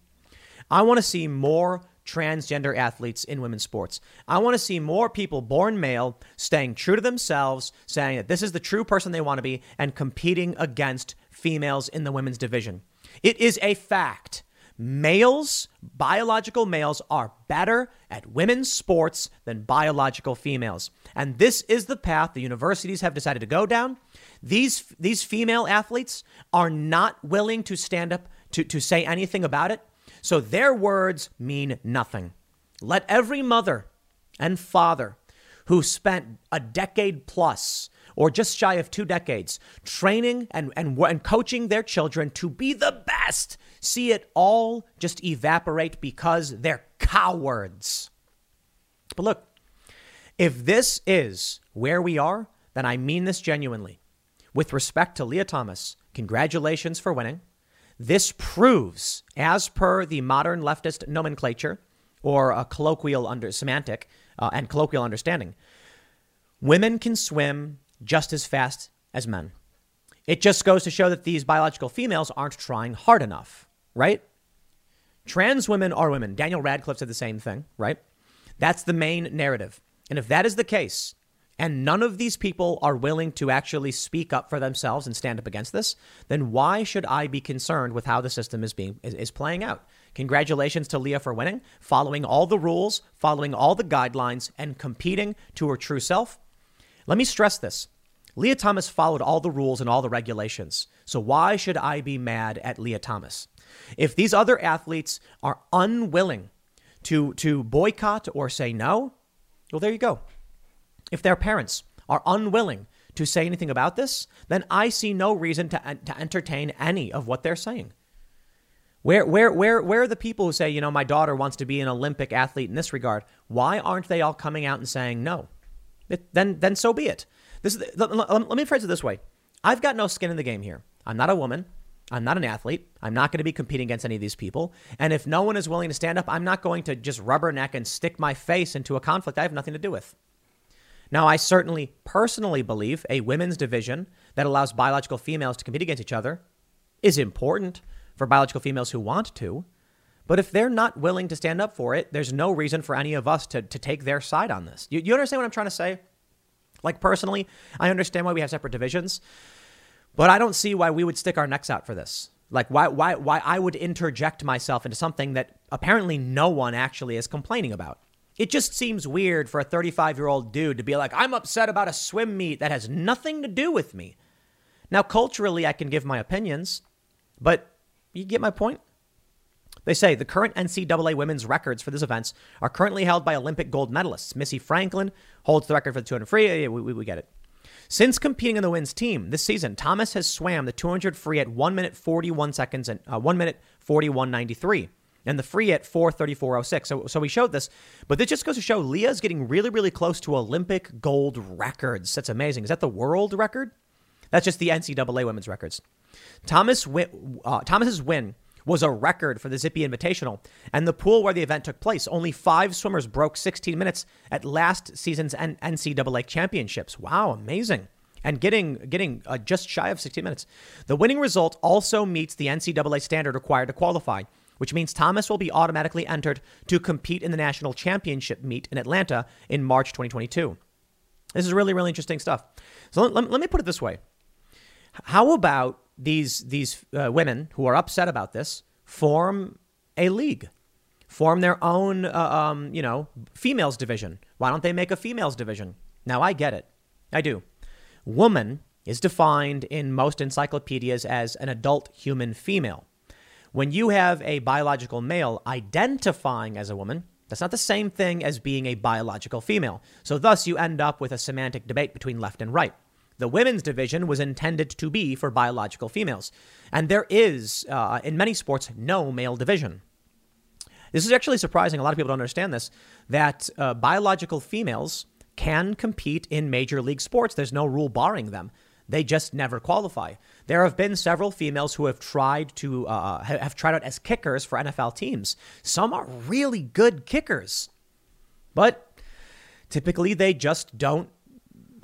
I want to see more transgender athletes in women's sports. I want to see more people born male staying true to themselves, saying that this is the true person they want to be, and competing against females in the women's division. It is a fact. Males, biological males, are better at women's sports than biological females. And this is the path the universities have decided to go down. These, these female athletes are not willing to stand up to, to say anything about it. So their words mean nothing. Let every mother and father who spent a decade plus or just shy of two decades training and, and, and coaching their children to be the best see it all just evaporate because they're cowards. But look, if this is where we are, then I mean this genuinely. With respect to Lia Thomas, congratulations for winning. This proves, as per the modern leftist nomenclature or a colloquial under semantic uh, and colloquial understanding, women can swim just as fast as men. It just goes to show that these biological females aren't trying hard enough, right? Trans women are women. Daniel Radcliffe said the same thing, right? That's the main narrative. And if that is the case, and none of these people are willing to actually speak up for themselves and stand up against this, then why should I be concerned with how the system is being is, is playing out? Congratulations to Lia for winning, following all the rules, following all the guidelines, and competing to her true self. Let me stress this. Lia Thomas followed all the rules and all the regulations. So why should I be mad at Lia Thomas? If these other athletes are unwilling to, to boycott or say no, well, there you go. If their parents are unwilling to say anything about this, then I see no reason to, to entertain any of what they're saying. Where, where, where, where are the people who say, you know, my daughter wants to be an Olympic athlete in this regard? Why aren't they all coming out and saying no? It, then, then so be it. This is, let, let, let me phrase it this way: I've got no skin in the game here. I'm not a woman. I'm not an athlete. I'm not going to be competing against any of these people. And if no one is willing to stand up, I'm not going to just rubberneck and stick my face into a conflict I have nothing to do with. Now, I certainly personally believe a women's division that allows biological females to compete against each other is important for biological females who want to. But if they're not willing to stand up for it, there's no reason for any of us to, to take their side on this. You, you understand what I'm trying to say? Like, personally, I understand why we have separate divisions, but I don't see why we would stick our necks out for this. Like, why, why, why I would interject myself into something that apparently no one actually is complaining about. It just seems weird for a 35 year old dude to be like, I'm upset about a swim meet that has nothing to do with me. Now, culturally, I can give my opinions, but you get my point? They say the current NCAA women's records for these events are currently held by Olympic gold medalists. Missy Franklin holds the record for the 200 free. We, we, we get it. Since competing in the women's team this season, Thomas has swam the 200 free at 1 minute 41 seconds and uh, 1 minute 41.93 and the free at 434.06. So, so we showed this, but this just goes to show Lia's getting really, really close to Olympic gold records. That's amazing. Is that the world record? That's just the NCAA women's records. Thomas uh, Thomas's win was a record for the Zippy Invitational. And the pool where the event took place, only five swimmers broke 16 minutes at last season's NCAA championships. Wow, amazing. And getting getting uh, just shy of 16 minutes. The winning result also meets the NCAA standard required to qualify, which means Thomas will be automatically entered to compete in the national championship meet in Atlanta in March 2022. This is really, really interesting stuff. So let, let, let me put it this way. How about these these uh, women who are upset about this form a league, form their own, uh, um, you know, females division. Why don't they make a females division? Now I get it, I do. Woman is defined in most encyclopedias as an adult human female. When you have a biological male identifying as a woman, that's not the same thing as being a biological female. So, thus, you end up with a semantic debate between left and right. The women's division was intended to be for biological females. And there is, uh, in many sports, no male division. This is actually surprising. A lot of people don't understand this that uh, biological females can compete in major league sports. There's no rule barring them. They just never qualify. There have been several females who have tried to uh, have tried out as kickers for NFL teams. Some are really good kickers, but typically they just don't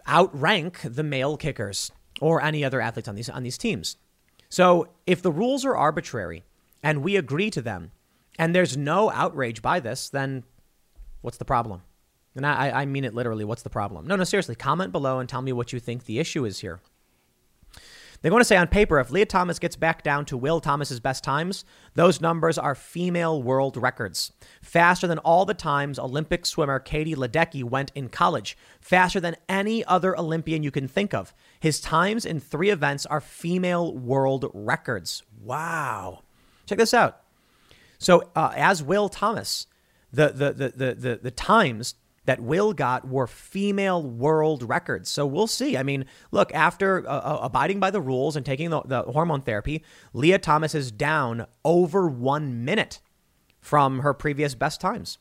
outrank the male kickers or any other athletes on these on these teams. So if the rules are arbitrary and we agree to them, and there's no outrage by this, then what's the problem? And I, I mean it literally. What's the problem? No, no, seriously. Comment below and tell me what you think the issue is here. They're going to say on paper, if Lia Thomas gets back down to Will Thomas's best times, those numbers are female world records. Faster than all the times Olympic swimmer Katie Ledecky went in college. Faster than any other Olympian you can think of. His times in three events are female world records. Wow. Check this out. So, uh, as Will Thomas, the, the, the, the, the, the times that Will got were female world records. So we'll see. I mean, look, after uh, uh, abiding by the rules and taking the, the hormone therapy, Lia Thomas is down over one minute from her previous best times.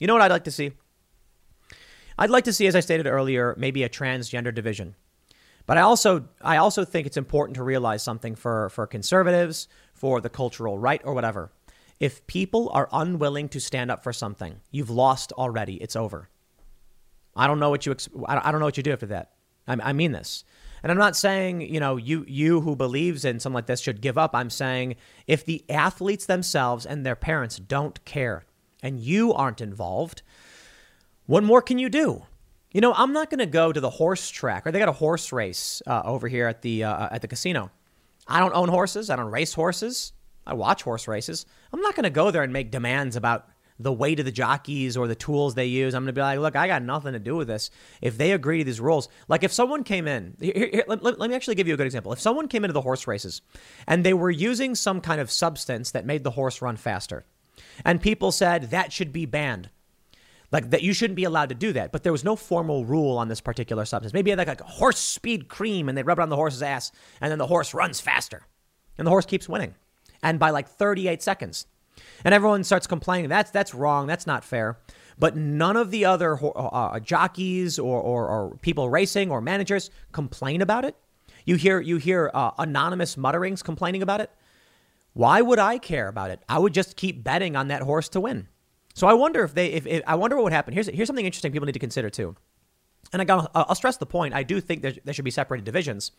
You know what I'd like to see? I'd like to see, as I stated earlier, maybe a transgender division. But I also, I also think it's important to realize something for, for conservatives, for the cultural right, or whatever. If people are unwilling to stand up for something, you've lost already. It's over. I don't know what you I don't know what you do after that. I, mean this. And I'm not saying, you know, you you who believes in something like this should give up. I'm saying if the athletes themselves and their parents don't care and you aren't involved, what more can you do? You know, I'm not going to go to the horse track, or they got a horse race uh, over here at the uh, at the casino. I don't own horses. I don't race horses. I watch horse races. I'm not going to go there and make demands about the weight of the jockeys or the tools they use. I'm going to be like, look, I got nothing to do with this. If they agree to these rules, like if someone came in, here, here, let, let, me actually give you a good example. If someone came into the horse races and they were using some kind of substance that made the horse run faster, and people said that should be banned, like that you shouldn't be allowed to do that, but there was no formal rule on this particular substance. Maybe like a horse speed cream and they rub it on the horse's ass, and then the horse runs faster, and the horse keeps winning. And by like 38 seconds. And everyone starts complaining. That's that's wrong. That's not fair. But none of the other uh, uh, jockeys or, or, or, people racing or managers complain about it. You hear you hear uh, anonymous mutterings complaining about it. Why would I care about it? I would just keep betting on that horse to win. So I wonder if they if, if I wonder what would happen. Here's here's something interesting people need to consider too. And I got I'll stress the point. I do think there, there should be separated divisions.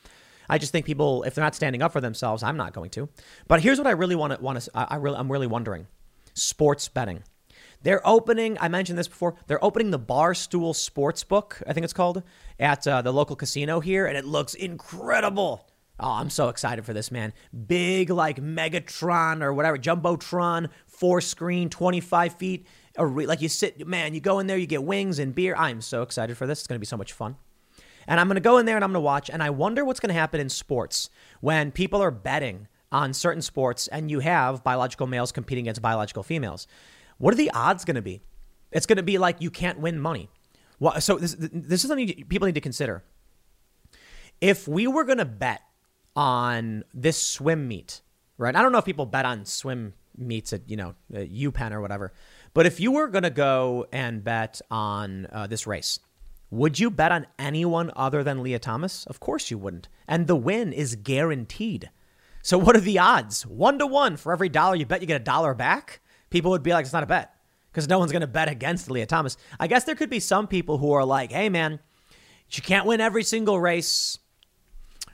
I just think people, if they're not standing up for themselves, I'm not going to. But here's what I really want to want to. I really, I'm really wondering: sports betting. They're opening. I mentioned this before. They're opening the Barstool Sportsbook. I think it's called at uh, the local casino here, and it looks incredible. Oh, I'm so excited for this, man. Big, like Megatron or whatever, Jumbotron, four screen, 25 feet. Like you sit, man, you go in there, you get wings and beer. I'm so excited for this. It's going to be so much fun. And I'm going to go in there and I'm going to watch. And I wonder what's going to happen in sports when people are betting on certain sports and you have biological males competing against biological females. What are the odds going to be? It's going to be like you can't win money. Well, so this, this is something people need to consider. If we were going to bet on this swim meet, right? I don't know if people bet on swim meets at, you know, UPenn or whatever. But if you were going to go and bet on uh, this race, would you bet on anyone other than Lia Thomas? Of course you wouldn't. And the win is guaranteed. So what are the odds? One to one for every dollar you bet, you get a dollar back. People would be like, it's not a bet because no one's going to bet against Lia Thomas. I guess there could be some people who are like, hey man, you can't win every single race.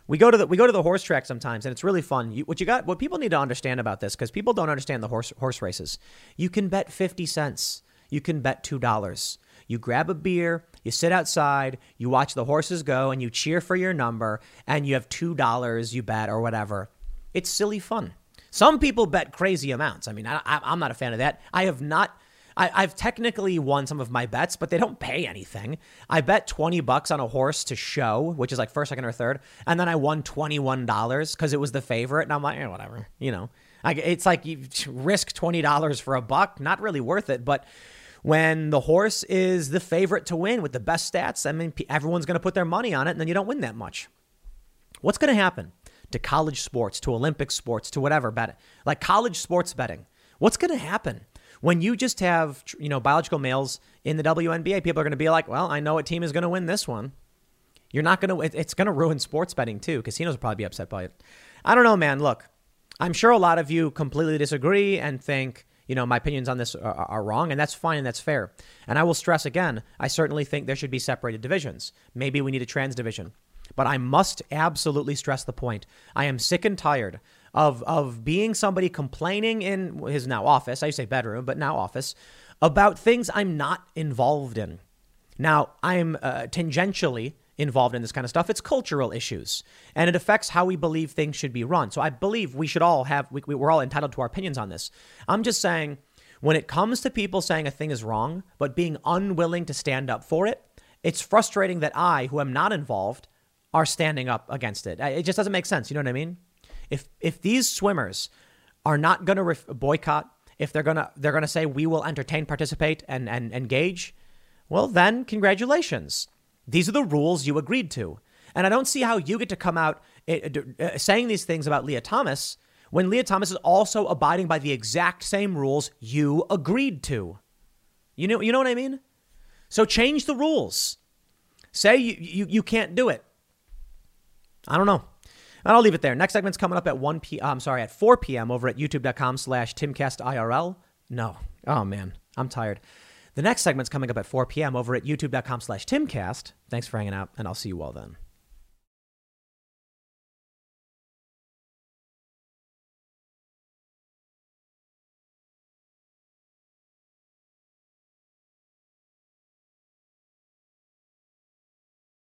We go to the we go to the horse track sometimes, and it's really fun. You, what you got? What people need to understand about this, because people don't understand the horse horse races. You can bet fifty cents. You can bet two dollars. You grab a beer, you sit outside, you watch the horses go, and you cheer for your number, and you have $2 you bet or whatever. It's silly fun. Some people bet crazy amounts. I mean, I, am not a fan of that. I have not. I, have technically won some of my bets, but they don't pay anything. I bet 20 bucks on a horse to show, which is like first, second, or third. And then I won $21 because it was the favorite. And I'm like, eh, whatever, you know. I, it's like you risk $20 for a buck, not really worth it. But when the horse is the favorite to win with the best stats, I mean, everyone's going to put their money on it, and then you don't win that much. What's going to happen to college sports, to Olympic sports, to whatever betting, like college sports betting? What's going to happen when you just have you know biological males in the WNBA? People are going to be like, well, I know what team is going to win this one. You're not going to. It's going to ruin sports betting too. Casinos will probably be upset by it. I don't know, man. Look, I'm sure a lot of you completely disagree and think you know, my opinions on this are, are, wrong, and that's fine and that's fair. And I will stress again, I certainly think there should be separated divisions. Maybe we need a trans division. But I must absolutely stress the point. I am sick and tired of, of being somebody complaining in his now office, I say bedroom, but now office, about things I'm not involved in. Now, I'm uh, tangentially involved in this kind of stuff. It's cultural issues, and it affects how we believe things should be run. So I believe we should all have, we, we're all entitled to our opinions on this. I'm just saying, when it comes to people saying a thing is wrong, but being unwilling to stand up for it, it's frustrating that I, who am not involved, are standing up against it. It just doesn't make sense. You know what I mean? If if these swimmers are not going to ref- boycott, if they're gonna they're gonna say we will entertain, participate, and and engage, well then congratulations. These are the rules you agreed to. And I don't see how you get to come out eh, eh, saying these things about Lia Thomas when Lia Thomas is also abiding by the exact same rules you agreed to. You know, you know what I mean? So change the rules. Say you, you, you can't do it. I don't know. And I'll leave it there. Next segment's coming up at 1 p. I'm sorry, at 4 p.m. over at youtube.com slash timcastirl. No. Oh, man. I'm tired. The next segment's coming up at 4 p.m. over at youtube.com slash timcast. Thanks for hanging out, and I'll see you all then.